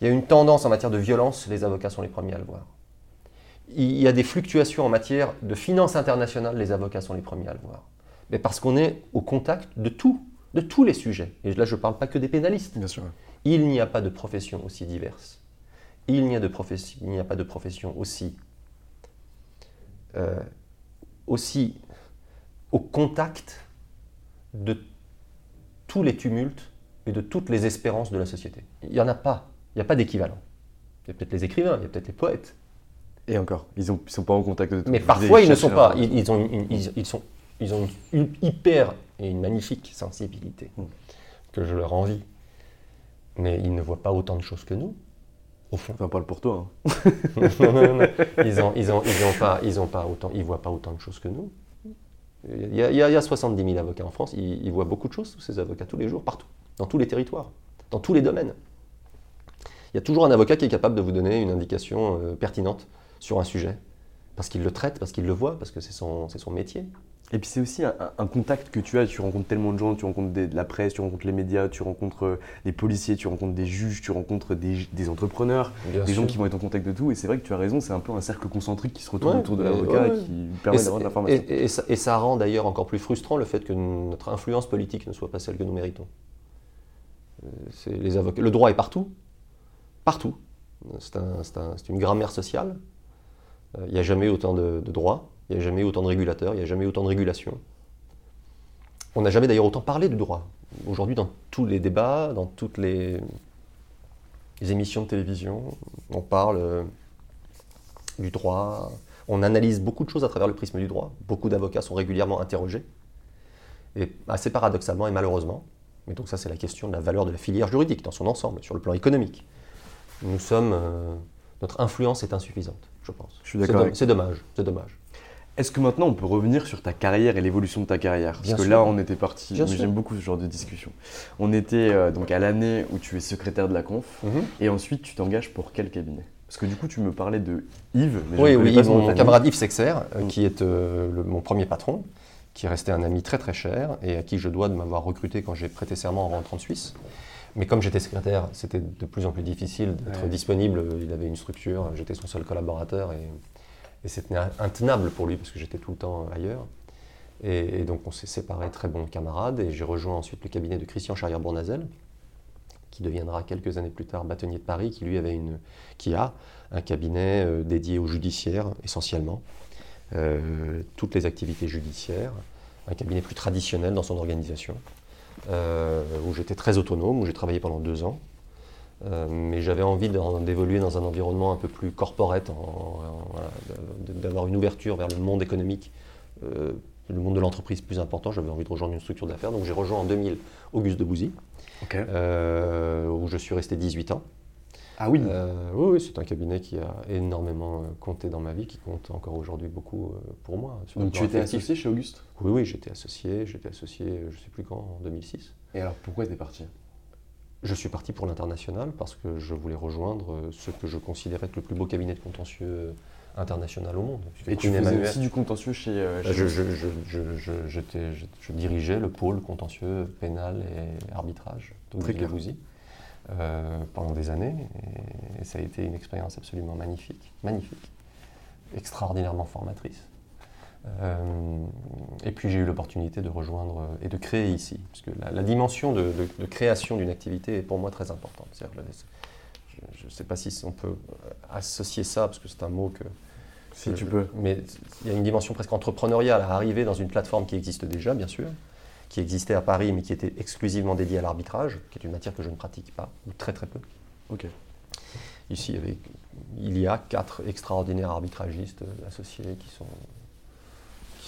Il y a une tendance en matière de violence, les avocats sont les premiers à le voir. Il y a des fluctuations en matière de finances internationales, les avocats sont les premiers à le voir. Mais parce qu'on est au contact de tout, de tous les sujets. Et là, je ne parle pas que des pénalistes. Bien sûr. Il n'y a pas de profession aussi diverse. Il n'y a, de profession- il n'y a pas de profession aussi, euh, aussi au contact de tous les tumultes et de toutes les espérances de la société. Il n'y en a pas. Il n'y a pas d'équivalent. Il y a peut-être les écrivains, il y a peut-être les poètes. Et encore, ils ne sont pas en contact de tout. Mais parfois, ils ne sont pas. Ils, ils ont une, ils, ils sont, ils ont une hyper et une magnifique sensibilité Mm. que je leur envie. Mais ils ne voient pas autant de choses que nous, au fond. Enfin, parle pour toi. hein. non, non, non. Ils ont, ils ont, ils ont pas, ils ont pas autant, ils voient pas autant de choses que nous. Il y a, il y a- il y a 70 000 avocats en France. Ils, voient beaucoup de choses, tous ces avocats, tous les jours, partout, dans tous les territoires, dans tous les domaines. Il y a toujours un avocat qui est capable de vous donner une indication euh, pertinente sur un sujet. parce qu'il le traite, parce qu'il le voit, parce que c'est son métier. Et puis c'est aussi un, un, contact que tu as, tu rencontres tellement de gens, tu rencontres des, de la presse, tu rencontres les médias, tu rencontres euh, les policiers, tu rencontres des juges, tu rencontres des, des entrepreneurs, Bien des sûr. gens qui vont être en contact de tout. Et c'est vrai que tu as raison, c'est un peu un cercle concentrique qui se retourne Ouais, autour de l'avocat ouais, et qui Et, permet d'avoir de l'information. et- et ça, et ça rend d'ailleurs encore plus frustrant le fait que notre influence politique ne soit pas celle que nous méritons. Euh, les avocats. Le droit est partout, partout. C'est un- c'est un- c'est une grammaire sociale. Euh, Il n'y a jamais autant de, de droits, il n'y a jamais eu autant de régulateurs, il n'y a jamais eu autant de régulation. On n'a jamais d'ailleurs autant parlé du droit. Aujourd'hui, dans tous les débats, dans toutes les, les émissions de télévision, on parle euh, du droit, on analyse beaucoup de choses à travers le prisme du droit. Beaucoup d'avocats sont régulièrement interrogés. Et assez paradoxalement et malheureusement, mais donc ça c'est la question de la valeur de la filière juridique dans son ensemble, sur le plan économique. Nous sommes, euh, notre influence est insuffisante, je pense. Je suis d'accord C'est do- avec C'est dommage, c'est dommage. Est-ce que maintenant on peut revenir sur ta carrière et l'évolution de ta carrière? Parce Bien que sûr. là on était parti, Bien mais sûr. j'aime beaucoup ce genre de discussion. On était euh, donc à l'année où tu es secrétaire de la conf et ensuite tu t'engages pour quel cabinet? Parce que du coup tu me parlais de Yves, mais Oui, oui, pas mon camarade Yves Sexer, euh, Mm. qui est euh, le- mon premier patron, qui est resté un ami très très cher et à qui je dois de m'avoir recruté quand j'ai prêté serment en rentrant de Suisse. Mais comme j'étais secrétaire, c'était de plus en plus difficile d'être Ouais. disponible. Il avait une structure, j'étais son seul collaborateur et, et c'était intenable pour lui parce que j'étais tout le temps ailleurs. Et, donc on s'est séparés très bons camarades et j'ai rejoint ensuite le cabinet de Christian Charrière-Bournazel, qui deviendra quelques années plus tard bâtonnier de Paris, qui lui avait une, qui a un cabinet euh, dédié au judiciaire essentiellement, euh, toutes les activités judiciaires, un cabinet plus traditionnel dans son organisation, euh, où j'étais très autonome, où j'ai travaillé pendant deux ans. Euh, mais j'avais envie d'évoluer dans un environnement un peu plus corporate, voilà, d'avoir une ouverture vers le monde économique, euh, le monde de l'entreprise plus important. J'avais envie de rejoindre une structure d'affaires. Donc j'ai rejoint en 2000 Auguste de Bouzy, euh, où je suis resté 18 ans. Ah oui. Euh, oui, oui, c'est un cabinet qui a énormément compté dans ma vie, qui compte encore aujourd'hui beaucoup pour moi. donc tu étais associé chez Auguste? Oui, oui, j'étais associé. J'étais associé, je sais plus quand, en 2006. Et alors pourquoi t'es parti? Je suis parti pour l'international parce que je voulais rejoindre euh, ce que je considérais être le plus beau cabinet de contentieux euh, international au monde. Et tu faisais Emmanuel. aussi du contentieux chez. euh, chez je, dirigeais le pôle contentieux pénal et arbitrage. Bouzy euh, pendant des années. Et, ça a été une expérience absolument magnifique, magnifique, extraordinairement formatrice. Euh, et puis j'ai eu l'opportunité de rejoindre euh, et de créer ici, parce que la, la dimension de, de- de création d'une activité est pour moi très importante. Je ne sais pas si on peut euh, associer ça, parce que c'est un mot que Si tu peux. Mais il y a une dimension presque entrepreneuriale à arriver dans une plateforme qui existe déjà, bien sûr, qui existait à Paris, mais qui était exclusivement dédiée à l'arbitrage, qui est une matière que je ne pratique pas, ou très très peu. Ok. Ici, il y, avait- il y a quatre extraordinaires arbitragistes associés qui sont,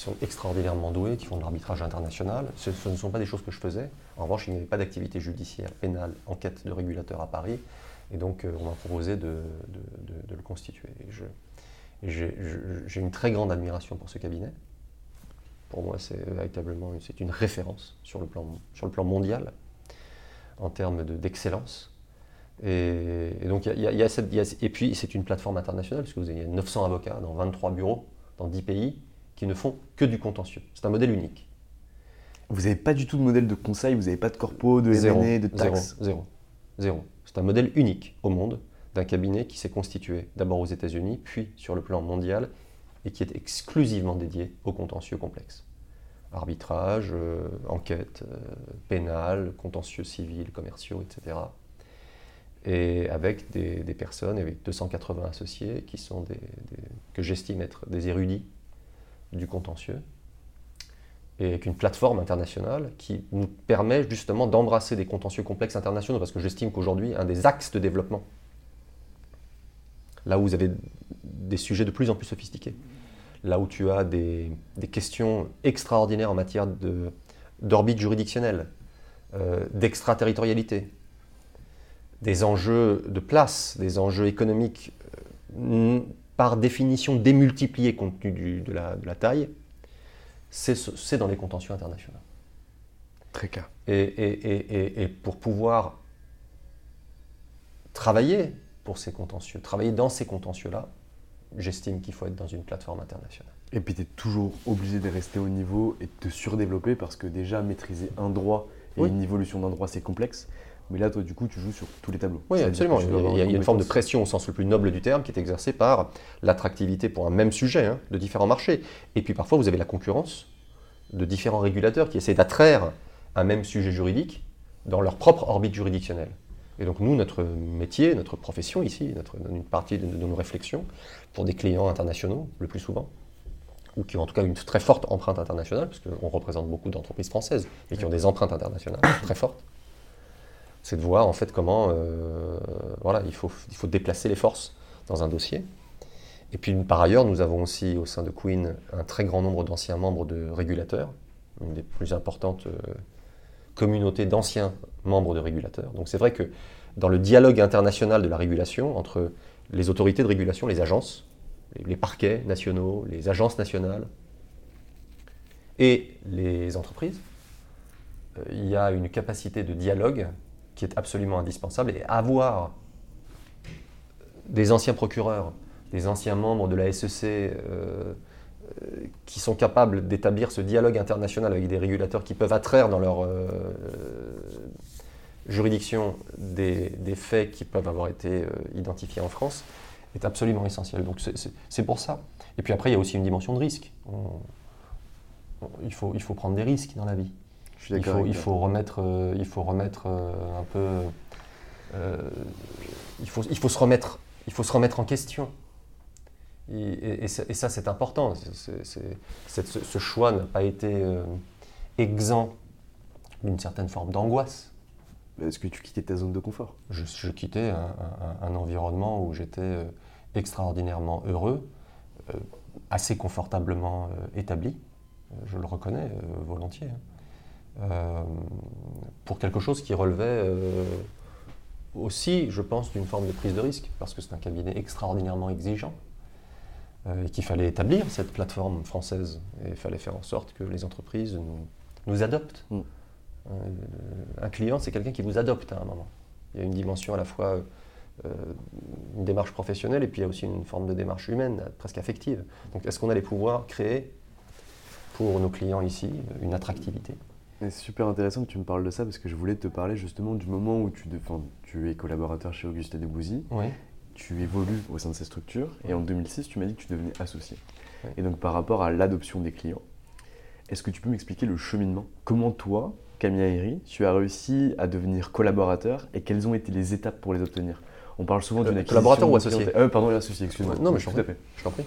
qui sont extraordinairement doués, qui font de l'arbitrage international. Ce, ne sont pas des choses que je faisais. En revanche, il n'y avait pas d'activité judiciaire, pénale, enquête de régulateur à Paris. Et donc, euh, on m'a proposé de, le constituer. J'ai une très grande admiration pour ce cabinet. Pour moi, c'est véritablement une- une référence sur le plan, sur le plan mondial en termes de- d'excellence. Et, et puis, c'est une plateforme internationale, puisque vous avez 900 avocats dans 23 bureaux, dans 10 pays, qui ne font que du contentieux. C'est un modèle unique. Vous n'avez pas du tout de modèle de conseil, vous n'avez pas de corpo, de M&A, de zéro, taxes. zéro, zéro. C'est un modèle unique au monde d'un cabinet qui s'est constitué d'abord aux États-Unis, puis sur le plan mondial, et qui est exclusivement dédié au contentieux complexe. Arbitrage, euh, enquête euh, pénale, contentieux civils, commerciaux, etc. Et avec des, des personnes, avec 280 associés, qui sont des, des- que j'estime être des érudits du contentieux, et avec une plateforme internationale qui nous permet justement d'embrasser des contentieux complexes internationaux, parce que j'estime qu'aujourd'hui, un des axes de développement, là où vous avez des sujets de plus en plus sophistiqués, là où tu as des, questions extraordinaires en matière d'orbite juridictionnelle, euh, d'extraterritorialité, des enjeux de place, des enjeux économiques euh, par définition démultipliés compte tenu du- de, la, de la taille, c'est ce- c'est dans les contentieux internationaux. Très clair. Et, et- et- et- et pour pouvoir travailler pour ces contentieux, travailler dans ces contentieux-là, j'estime qu'il faut être dans une plateforme internationale. Et puis tu es toujours obligé de rester au niveau et de te surdévelopper parce que déjà maîtriser un droit et une évolution d'un droit c'est complexe. Mais là, toi, du coup, tu joues sur tous les tableaux. Oui, absolument. Il y, a, une forme de pression au sens le plus noble du terme qui est exercée par l'attractivité pour un même sujet hein, de différents marchés. Et puis parfois, vous avez la concurrence de différents régulateurs qui essaient d'attraire un même sujet juridique dans leur propre orbite juridictionnelle. Et donc nous, notre métier, notre profession ici, notre, une partie de, nos réflexions, pour des clients internationaux, le plus souvent, ou qui ont en tout cas une très forte empreinte internationale, parce qu'on représente beaucoup d'entreprises françaises, et qui ont des empreintes internationales très fortes, c'est de voir en fait comment euh, voilà, il, faut, déplacer les forces dans un dossier. Et puis par ailleurs, nous avons aussi au sein de Queen un très grand nombre d'anciens membres de régulateurs, une des plus importantes euh, communauté d'anciens membres de régulateurs. Donc c'est vrai que dans le dialogue international de la régulation entre les autorités de régulation, les agences, les parquets nationaux, les agences nationales et les entreprises, euh, il y a une capacité de dialogue qui est absolument indispensable et avoir des anciens procureurs, des anciens membres de la SEC, euh, qui sont capables d'établir ce dialogue international avec des régulateurs qui peuvent attraire dans leur euh, juridiction des, faits qui peuvent avoir été euh, identifiés en France est absolument essentiel. Donc c'est pour ça. Et puis après, il y a aussi une dimension de risque. il faut prendre des risques dans la vie. Il, faut, il, faut remettre, euh, il faut remettre un peu... il, faut, il, faut se remettre, il faut se remettre en question. Et, ça, c'est important. ce choix n'a pas été euh, exempt d'une certaine forme d'angoisse. Est-ce que tu quittais ta zone de confort? Je, quittais un, environnement où j'étais euh, extraordinairement heureux, euh, assez confortablement établi, je le reconnais volontiers, hein. Pour quelque chose qui relevait aussi, je pense, d'une forme de prise de risque, parce que c'est un cabinet extraordinairement exigeant. Euh, et qu'il fallait établir cette plateforme française. Et il fallait faire en sorte que les entreprises nous, adoptent. Mm. Euh, un client, c'est quelqu'un qui vous adopte à un moment. Il y a une dimension à la fois euh, une démarche professionnelle et puis il y a aussi une forme de démarche humaine, presque affective. Donc est-ce qu'on allait pouvoir créer pour nos clients ici une attractivité? C'est super intéressant que tu me parles de ça parce que je voulais te parler justement du moment où tu, tu es collaborateur chez Augustin Debouzy oui tu évolues au sein de ces structures et en 2006, tu m'as dit que tu devenais associé. Et donc par rapport à l'adoption des clients, est-ce que tu peux m'expliquer le cheminement? Comment toi, Camille Aéry, tu as réussi à devenir collaborateur et quelles ont été les étapes pour les obtenir? On parle souvent d'une euh, Collaborateur ou associé? Euh, Pardon, associé, excuse-moi. non, mais je t'en prie.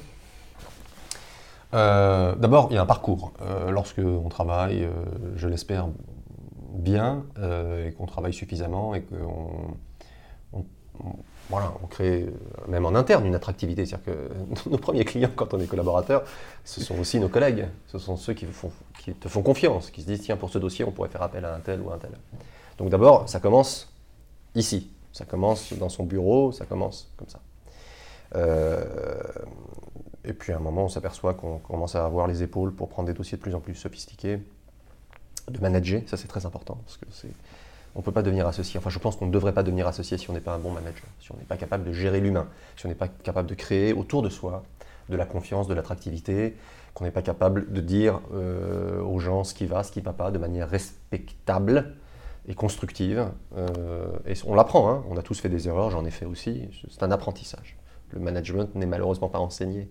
Euh, d'abord, il y a un parcours. lorsque on travaille, je l'espère bien, et qu'on travaille suffisamment et qu'on voilà, on crée même en interne une attractivité. C'est-à-dire que nos premiers clients, quand on est collaborateur, ce sont aussi nos collègues. Ce sont ceux qui, te font confiance, qui se disent tiens, pour ce dossier, on pourrait faire appel à un tel ou un tel. Donc d'abord, ça commence ici. Ça commence dans son bureau, ça commence comme ça. Euh, et puis à un moment, on s'aperçoit qu'on commence à avoir les épaules pour prendre des dossiers de plus en plus sophistiqués, de manager, ça c'est très important, parce que c'est on ne peut pas devenir associé. Enfin, je pense qu'on ne devrait pas devenir associé si on n'est pas un bon manager, si on n'est pas capable de gérer l'humain, si on n'est pas capable de créer autour de soi de la confiance, de l'attractivité, qu'on n'est pas capable de dire euh, aux gens ce qui va, ce qui ne va pas, de manière respectable et constructive. Euh, et on l'apprend, hein. on a tous fait des erreurs, j'en ai fait aussi, c'est un apprentissage. Le management n'est malheureusement pas enseigné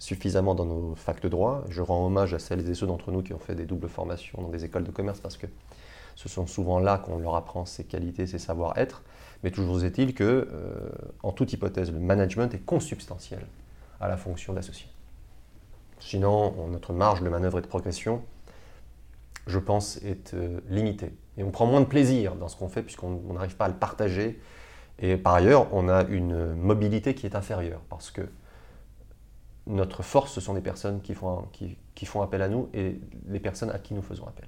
suffisamment dans nos facs de droit. Je rends hommage à celles et ceux d'entre nous qui ont fait des doubles formations dans des écoles de commerce parce que ce sont souvent là qu'on leur apprend ses qualités, ses savoir-être. Mais toujours est-il que, euh, en toute hypothèse, le management est consubstantiel à la fonction d'associé. Sinon, notre marge de manœuvre et de progression, je pense, est euh, limitée. Et on prend moins de plaisir dans ce qu'on fait puisqu'on n'arrive pas à le partager. Et par ailleurs, on a une mobilité qui est inférieure parce que notre force, ce sont les personnes qui font, qui font appel à nous et les personnes à qui nous faisons appel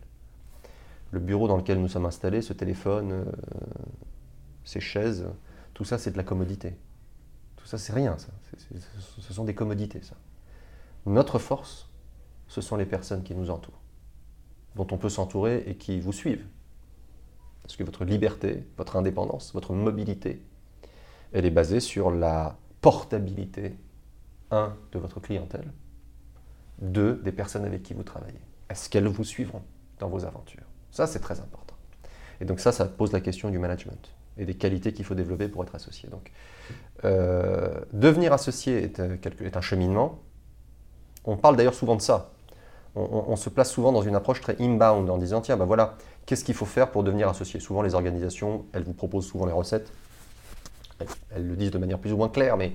le bureau dans lequel nous sommes installés, ce téléphone, euh, ces chaises, tout ça c'est de la commodité. Tout ça c'est rien, ça. ce sont des commodités, ça. Notre force, ce sont les personnes qui nous entourent, dont on peut s'entourer et qui vous suivent. Parce que votre liberté, votre indépendance, votre mobilité, elle est basée sur la portabilité un, de votre clientèle, deux, des personnes avec qui vous travaillez. Est-ce qu'elles vous suivront dans vos aventures? Ça, c'est très important. Et donc ça, ça pose la question du management et des qualités qu'il faut développer pour être associé. Donc, euh, devenir associé euh, est, un cheminement. On parle d'ailleurs souvent de ça. On, se place souvent dans une approche très inbound en disant tiens, ben voilà, qu'est-ce qu'il faut faire pour devenir associé? Souvent, les organisations, elles vous proposent souvent les recettes. Elles, le disent de manière plus ou moins claire, mais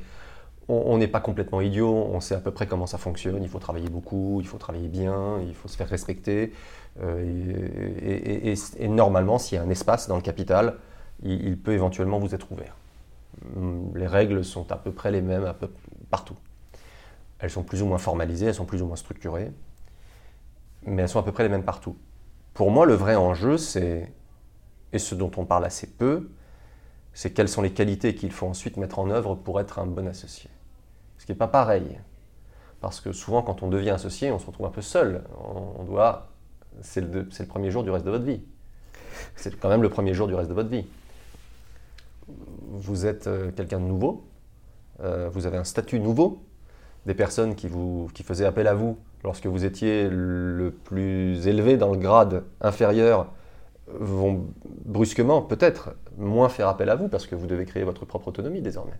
on n'est pas complètement idiot, on sait à peu près comment ça fonctionne, il faut travailler beaucoup, il faut travailler bien, il faut se faire respecter. Euh, et, normalement, s'il y a un espace dans le capital, il, peut éventuellement vous être ouvert. Hum, les règles sont à peu près les mêmes partout. Elles sont plus ou moins formalisées, elles sont plus ou moins structurées, mais elles sont à peu près les mêmes partout. Pour moi, le vrai enjeu, c'est, et ce dont on parle assez peu, c'est quelles sont les qualités qu'il faut ensuite mettre en œuvre pour être un bon associé. Ce qui n'est pas pareil. Parce que souvent, quand on devient associé, on se retrouve un peu seul. On doit. C'est le, premier jour du reste de votre vie. C'est quand même le premier jour du reste de votre vie vous êtes euh, quelqu'un de nouveau, euh, vous avez un statut nouveau, des personnes qui, vous, qui faisaient appel à vous lorsque vous étiez le plus élevé dans le grade inférieur vont brusquement, peut-être, moins faire appel à vous parce que vous devez créer votre propre autonomie désormais.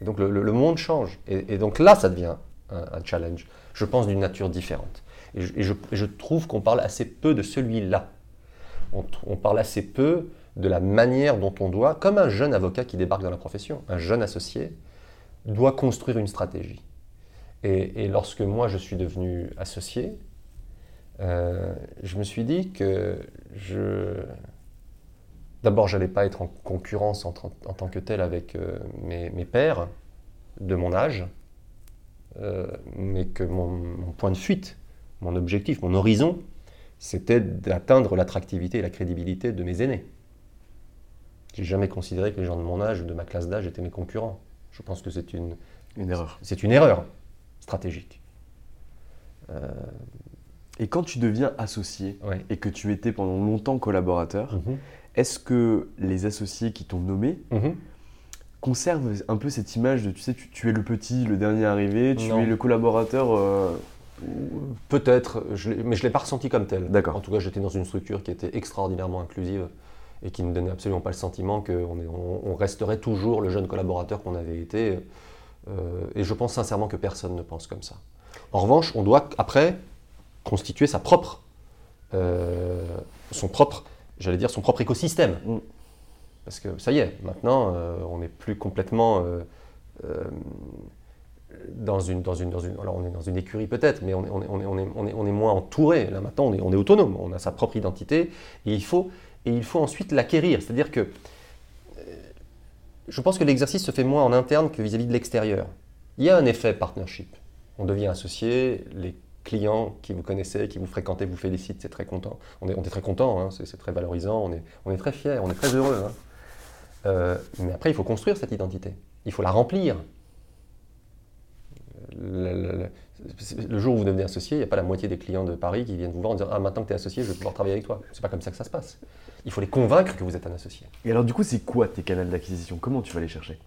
Et donc le, monde change. Et, donc là, ça devient un, challenge, je pense, d'une nature différente. Et je, trouve qu'on parle assez peu de celui-là. On, parle assez peu de la manière dont on doit, comme un jeune avocat qui débarque dans la profession, un jeune associé, doit construire une stratégie. Et, lorsque moi je suis devenu associé, euh, je me suis dit que je... D'abord, je n'allais pas être en concurrence en, tant que tel avec euh, mes, pères de mon âge, euh, mais que mon, point de fuite, mon objectif, mon horizon, c'était d'atteindre l'attractivité et la crédibilité de mes aînés. J'ai jamais considéré que les gens de mon âge ou de ma classe d'âge étaient mes concurrents. Je pense que c'est une, une erreur. C'est une erreur stratégique. Euh, et quand tu deviens associé et que tu étais pendant longtemps collaborateur, mhm. Est-ce que les associés qui t'ont nommé mhm. conservent un peu cette image de, tu sais, tu, es le petit, le dernier arrivé, tu es le collaborateur euh, Peut-être, mais je ne l'ai pas ressenti comme tel. D'accord. En tout cas, j'étais dans une structure qui était extraordinairement inclusive et qui ne donnait absolument pas le sentiment qu'on on, resterait toujours le jeune collaborateur qu'on avait été. Euh, et je pense sincèrement que personne ne pense comme ça. En revanche, on doit après constituer sa propre, euh, son propre, j'allais dire son propre écosystème. Mm. Parce que ça y est, maintenant, euh, on n'est plus complètement dans une, dans une, dans une, alors on est dans une écurie peut-être, mais on est, on, est, on, est, on, est, on est moins entouré. Là maintenant, on est, on est autonome, on a sa propre identité, et il faut, et il faut ensuite l'acquérir. C'est-à-dire que euh, je pense que l'exercice se fait moins en interne que vis-à-vis de l'extérieur. Il y a un effet partnership. On devient associé, les clients qui vous connaissaient, qui vous fréquentaient, vous félicitent, c'est très content. On est, on est très content, hein, c'est très valorisant, on est, on est très fiers, on est très heureux. Hein. Euh, mais après, il faut construire cette identité. Il faut la remplir. Le, le jour où vous devenez associé, il n'y a pas la moitié des clients de Paris qui viennent vous voir en disant Ah, maintenant que tu es associé, je vais pouvoir travailler avec toi. C'est pas comme ça que ça se passe. Il faut les convaincre que vous êtes un associé. Et alors, du coup, c'est quoi tes canaux d'acquisition? Comment tu vas les chercher?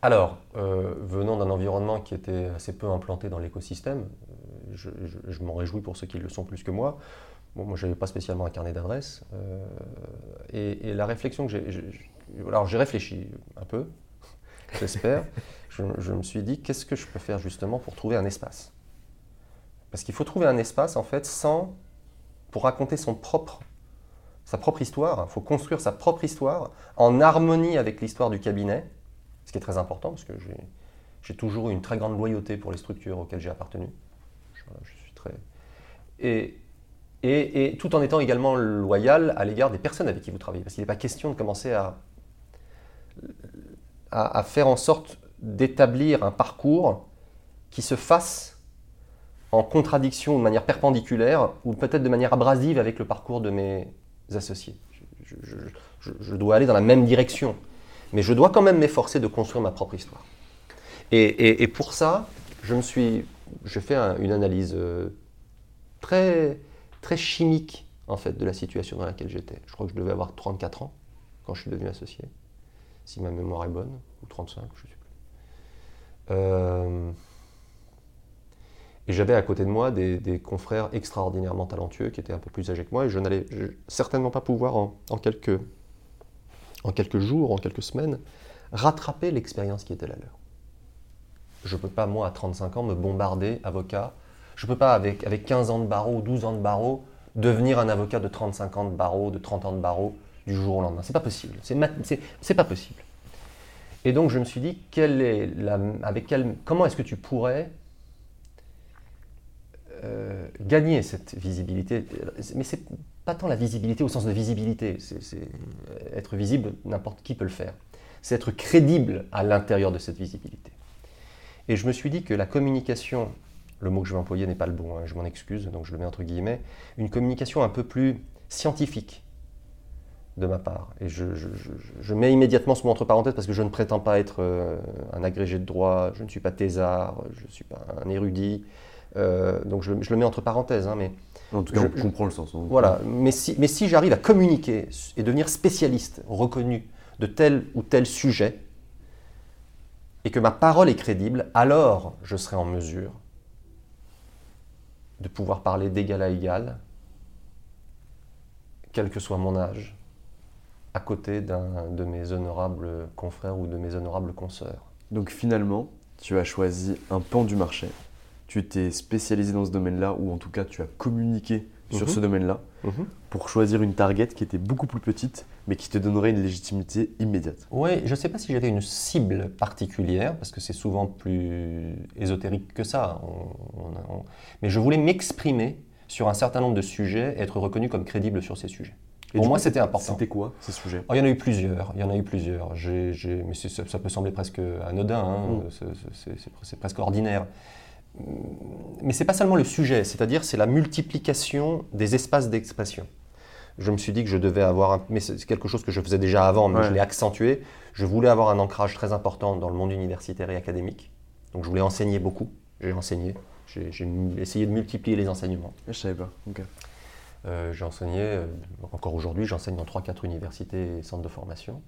Alors, euh, venant d'un environnement qui était assez peu implanté dans l'écosystème, je, m'en réjouis pour ceux qui le sont plus que moi. Bon, moi, je n'avais pas spécialement un carnet d'adresses. Euh, et, la réflexion que j'ai. Alors, j'ai réfléchi un peu, j'espère. je, je me suis dit, qu'est-ce que je peux faire justement pour trouver un espace? Parce qu'il faut trouver un espace, en fait, sans, pour raconter son propre, sa propre histoire. Il faut construire sa propre histoire en harmonie avec l'histoire du cabinet, ce qui est très important, parce que j'ai toujours eu une très grande loyauté pour les structures auxquelles j'ai appartenu. Je, suis très... Et, et, tout en étant également loyal à l'égard des personnes avec qui vous travaillez. Parce qu'il n'est pas question de commencer à, à, faire en sorte d'établir un parcours qui se fasse en contradiction de manière perpendiculaire ou peut-être de manière abrasive avec le parcours de mes associés. Je, dois aller dans la même direction, mais je dois quand même m'efforcer de construire ma propre histoire. Et, pour ça, je me suis, j'ai fait une analyse euh, très, très chimique en fait de la situation dans laquelle j'étais. Je crois que je devais avoir 34 ans quand je suis devenu associé, si ma mémoire est bonne, ou 35, je ne sais plus. Euh, et j'avais à côté de moi des, confrères extraordinairement talentueux qui étaient un peu plus âgés que moi, et je n'allais certainement pas pouvoir en, quelques, en quelques jours, en quelques semaines, rattraper l'expérience qui était la leur. Je ne peux pas, moi, à 35 ans, me bombarder avocat. Je ne peux pas, avec, avec 15 ans de barreau ou 12 ans de barreau, devenir un avocat de 35 ans de barreau, de 30 ans de barreau, du jour au lendemain. C'est pas possible. C'est pas possible. Et donc je me suis dit, quelle est avec quelle, comment est-ce que tu pourrais euh, gagner cette visibilité? Mais c'est pas tant la visibilité au sens de visibilité. C'est être visible, n'importe qui peut le faire. C'est être crédible à l'intérieur de cette visibilité. Et je me suis dit que la communication, le mot que je vais employer n'est pas le bon, hein, je m'en excuse, donc je le mets entre guillemets, une communication un peu plus scientifique, de ma part. Et je, mets immédiatement ce mot entre parenthèses parce que je ne prétends pas être euh, un agrégé de droit, je ne suis pas thésard, je ne suis pas un érudit. Euh, donc je, le mets entre parenthèses. Hein, mais en tout cas, je, comprends le sens. Hein. Voilà. Mais si, mais si j'arrive à communiquer et devenir spécialiste, reconnu de tel ou tel sujet, et que ma parole est crédible, alors je serai en mesure de pouvoir parler d'égal à égal, quel que soit mon âge, à côté d'un de mes honorables confrères ou de mes honorables consoeurs. Donc finalement, tu as choisi un pan du marché, tu t'es spécialisé dans ce domaine-là, ou en tout cas tu as communiqué sur ce mhm. domaine-là, mhm. pour choisir une target qui était beaucoup plus petite, mais qui te donnerait une légitimité immédiate. Oui, je ne sais pas si j'avais une cible particulière, parce que c'est souvent plus ésotérique que ça, mais je voulais m'exprimer sur un certain nombre de sujets et être reconnu comme crédible sur ces sujets. Pour moi, c'était important. C'était quoi ces sujets? Oh, Il y en a eu plusieurs. Il y en a eu plusieurs. mais ça, peut sembler presque anodin. Hein. Mm. C'est presque ordinaire. Mais c'est pas seulement le sujet. C'est-à-dire, c'est la multiplication des espaces d'expression. Je me suis dit que je devais avoir, mais c'est quelque chose que je faisais déjà avant, mais je l'ai accentué. Je voulais avoir un ancrage très important dans le monde universitaire et académique. Donc, je voulais enseigner beaucoup. J'ai enseigné. J'ai essayé de multiplier les enseignements. Je savais pas. Euh, j'ai enseigné, euh, encore aujourd'hui, j'enseigne dans 3-4 universités et centres de formation.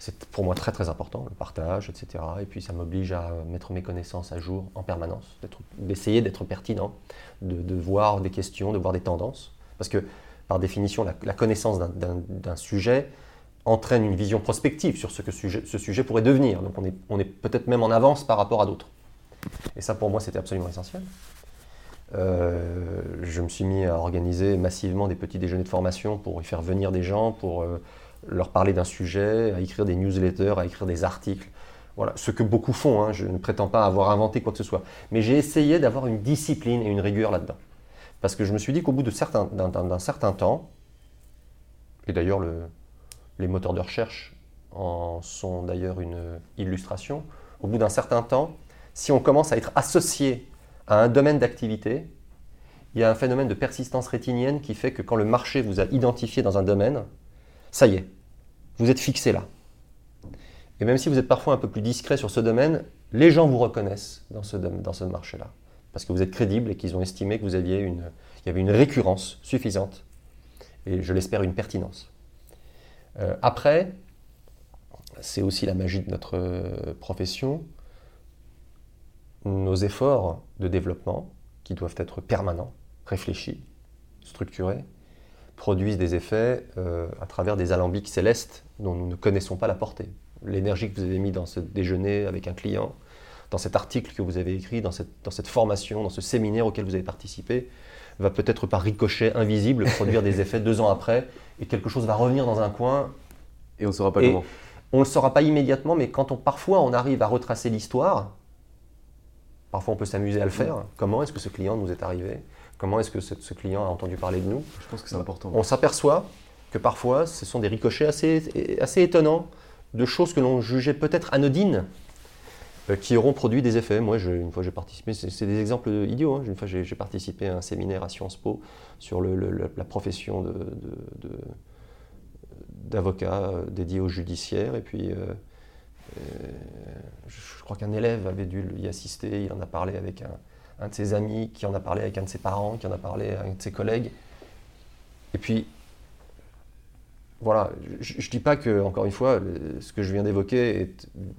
C'est pour moi très très important, le partage, etc. Et puis ça m'oblige à mettre mes connaissances à jour en permanence, d'essayer d'être pertinent, de, voir des questions, de voir des tendances. Parce que par définition, la, connaissance d'un sujet entraîne une vision prospective sur ce que ce sujet pourrait devenir. Donc on est, peut-être même en avance par rapport à d'autres. Et ça pour moi c'était absolument essentiel. Euh, je me suis mis à organiser massivement des petits déjeuners de formation pour y faire venir des gens, pour euh, leur parler d'un sujet, à écrire des newsletters, à écrire des articles. Voilà, ce que beaucoup font, hein. je ne prétends pas avoir inventé quoi que ce soit. Mais j'ai essayé d'avoir une discipline et une rigueur là-dedans. Parce que je me suis dit qu'au bout d'un certain, certain, temps, et d'ailleurs les moteurs de recherche en sont d'ailleurs une illustration, au bout d'un certain temps, si on commence à être associé à un domaine d'activité, il y a un phénomène de persistance rétinienne qui fait que quand le marché vous a identifié dans un domaine, ça y est, vous êtes fixé là. Et même si vous êtes parfois un peu plus discret sur ce domaine, les gens vous reconnaissent dans ce, dans ce marché-là. Parce que vous êtes crédible et qu'ils ont estimé que vous aviez une, il y avait une récurrence suffisante et je l'espère une pertinence. Euh, après, c'est aussi la magie de notre euh, profession, nos efforts de développement, qui doivent être permanents, réfléchis, structurés, produisent des effets euh, à travers des alambics célestes dont nous ne connaissons pas la portée. L'énergie que vous avez mis dans ce déjeuner avec un client, dans cet article que vous avez écrit, dans cette, dans cette formation, dans ce séminaire auquel vous avez participé, va peut-être par ricochet invisible produire des effets deux ans après, et quelque chose va revenir dans un coin. Et on ne saura pas comment. On ne le saura pas immédiatement, mais quand on, parfois on arrive à retracer l'histoire, Parfois, on peut s'amuser à le faire. Comment est-ce que ce client nous est arrivé? Comment est-ce que ce, client a entendu parler de nous Je pense que c'est important. On s'aperçoit que parfois, ce sont des ricochets assez, assez étonnants de choses que l'on jugeait peut-être anodines euh, qui auront produit des effets. Moi, une fois j'ai participé, c'est des exemples idiots. Hein. Une fois j'ai participé à un séminaire à Sciences Po sur la profession d'avocat de, euh, dédié au judiciaire. Et puis, euh, je crois qu'un élève avait dû y assister, il en a parlé avec un, de ses amis, qui en a parlé avec un de ses parents, qui en a parlé avec un de ses collègues. Et puis, voilà, je ne dis pas que, encore une fois, ce que je viens d'évoquer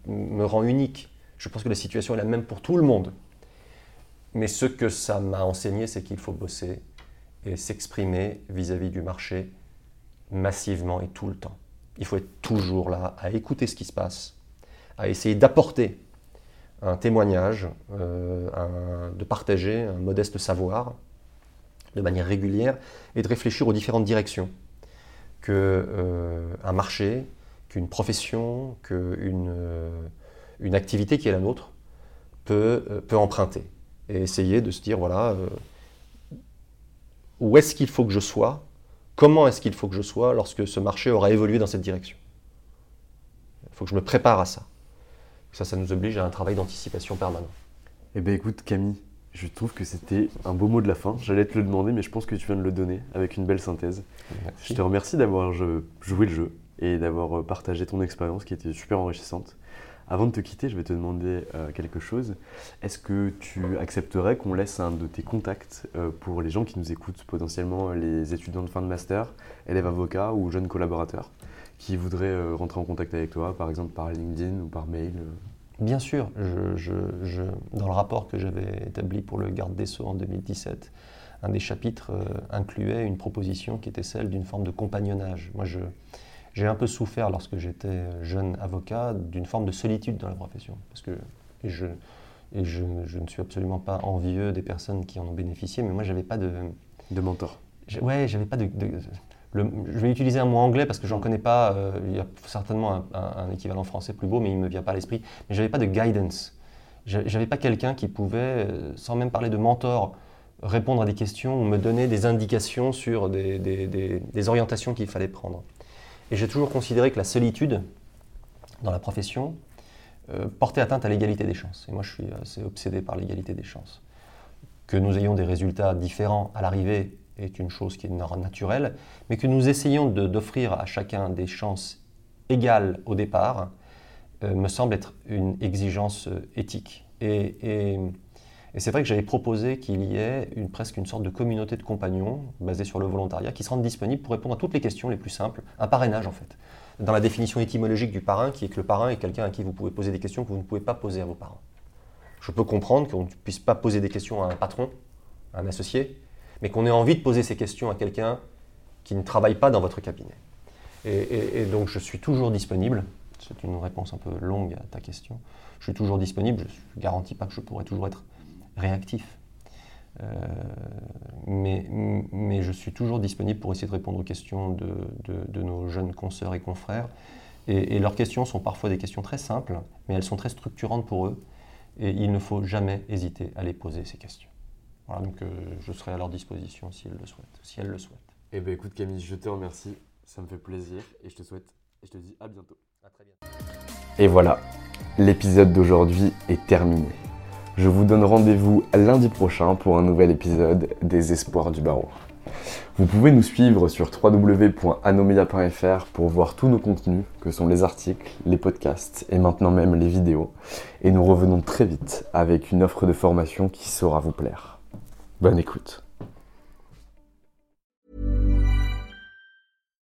me rend unique. Je pense que la situation est la même pour tout le monde. Mais ce que ça m'a enseigné, c'est qu'il faut bosser et s'exprimer vis-à-vis du marché massivement et tout le temps. Il faut être toujours là à écouter ce qui se passe, à essayer d'apporter un témoignage, euh, de partager un modeste savoir de manière régulière et de réfléchir aux différentes directions qu'un euh, marché, qu'une profession, qu'une euh, une activité qui est la nôtre peut, peut emprunter. Et essayer de se dire, voilà, où est-ce qu'il faut que je sois, comment est-ce qu'il faut que je sois lorsque ce marché aura évolué dans cette direction? Il faut que je me prépare à ça. Ça, ça nous oblige à un travail d'anticipation permanent. Eh bien écoute Camille, je trouve que c'était un beau mot de la fin. J'allais te le demander, mais je pense que tu viens de le donner avec une belle synthèse. Je te remercie d'avoir joué le jeu et d'avoir euh, partagé ton expérience qui était super enrichissante. Avant de te quitter, je vais te demander euh, quelque chose. Est-ce que tu accepterais qu'on laisse un de tes contacts euh, pour les gens qui nous écoutent, potentiellement les étudiants de fin de master, élèves avocats ou jeunes collaborateurs, qui voudraient rentrer en contact avec toi, par exemple par LinkedIn ou par mail Bien sûr, dans le rapport que j'avais établi pour le garde des Sceaux en 2017, un des chapitres euh, incluait une proposition qui était celle d'une forme de compagnonnage. Moi, j'ai un peu souffert lorsque j'étais jeune avocat d'une forme de solitude dans la profession. Parce que, et je, et je, ne suis absolument pas envieux des personnes qui en ont bénéficié, mais moi, j'avais pas de. De mentor. Ouais, j'avais pas de je vais utiliser un mot anglais parce que j'en connais pas. Euh, il y a certainement un, équivalent français plus beau, mais il ne me vient pas à l'esprit. Mais j'avais pas de guidance. J'avais pas quelqu'un qui pouvait, euh, sans même parler de mentor, répondre à des questions ou me donner des indications sur des, orientations qu'il fallait prendre. Et j'ai toujours considéré que la solitude dans la profession euh, portait atteinte à l'égalité des chances. Et moi, je suis assez obsédé par l'égalité des chances. Que nous ayons des résultats différents à l'arrivée est une chose qui est naturelle, mais que nous essayons d'offrir à chacun des chances égales au départ, euh, me semble être une exigence euh, éthique. Et, c'est vrai que j'avais proposé qu'il y ait une, presque une sorte de communauté de compagnons basée sur le volontariat qui se rendent disponibles pour répondre à toutes les questions les plus simples, un parrainage en fait. Dans la définition étymologique du parrain, qui est que le parrain est quelqu'un à qui vous pouvez poser des questions que vous ne pouvez pas poser à vos parents. Je peux comprendre qu'on ne puisse pas poser des questions à un patron, à un associé, mais qu'on ait envie de poser ces questions à quelqu'un qui ne travaille pas dans votre cabinet. Et, donc je suis toujours disponible. C'est une réponse un peu longue à ta question. Je suis toujours disponible. Je ne garantis pas que je pourrai toujours être réactif. Euh, mais, je suis toujours disponible pour essayer de répondre aux questions de, nos jeunes consoeurs et confrères. Et, leurs questions sont parfois des questions très simples, mais elles sont très structurantes pour eux. Et il ne faut jamais hésiter à les poser, ces questions donc euh, je serai à leur disposition si elles le souhaitent. Si elles le souhaitent. Eh bien écoute Camille, je te remercie, ça me fait plaisir et je te souhaite et je te dis à bientôt. À très bientôt. Et voilà, l'épisode d'aujourd'hui est terminé. Je vous donne rendez-vous lundi prochain pour un nouvel épisode des Espoirs du Barreau. Vous pouvez nous suivre sur www.anomedia.fr pour voir tous nos contenus, que sont les articles, les podcasts et maintenant même les vidéos. Et nous revenons très vite avec une offre de formation qui saura vous plaire. Bonne écoute.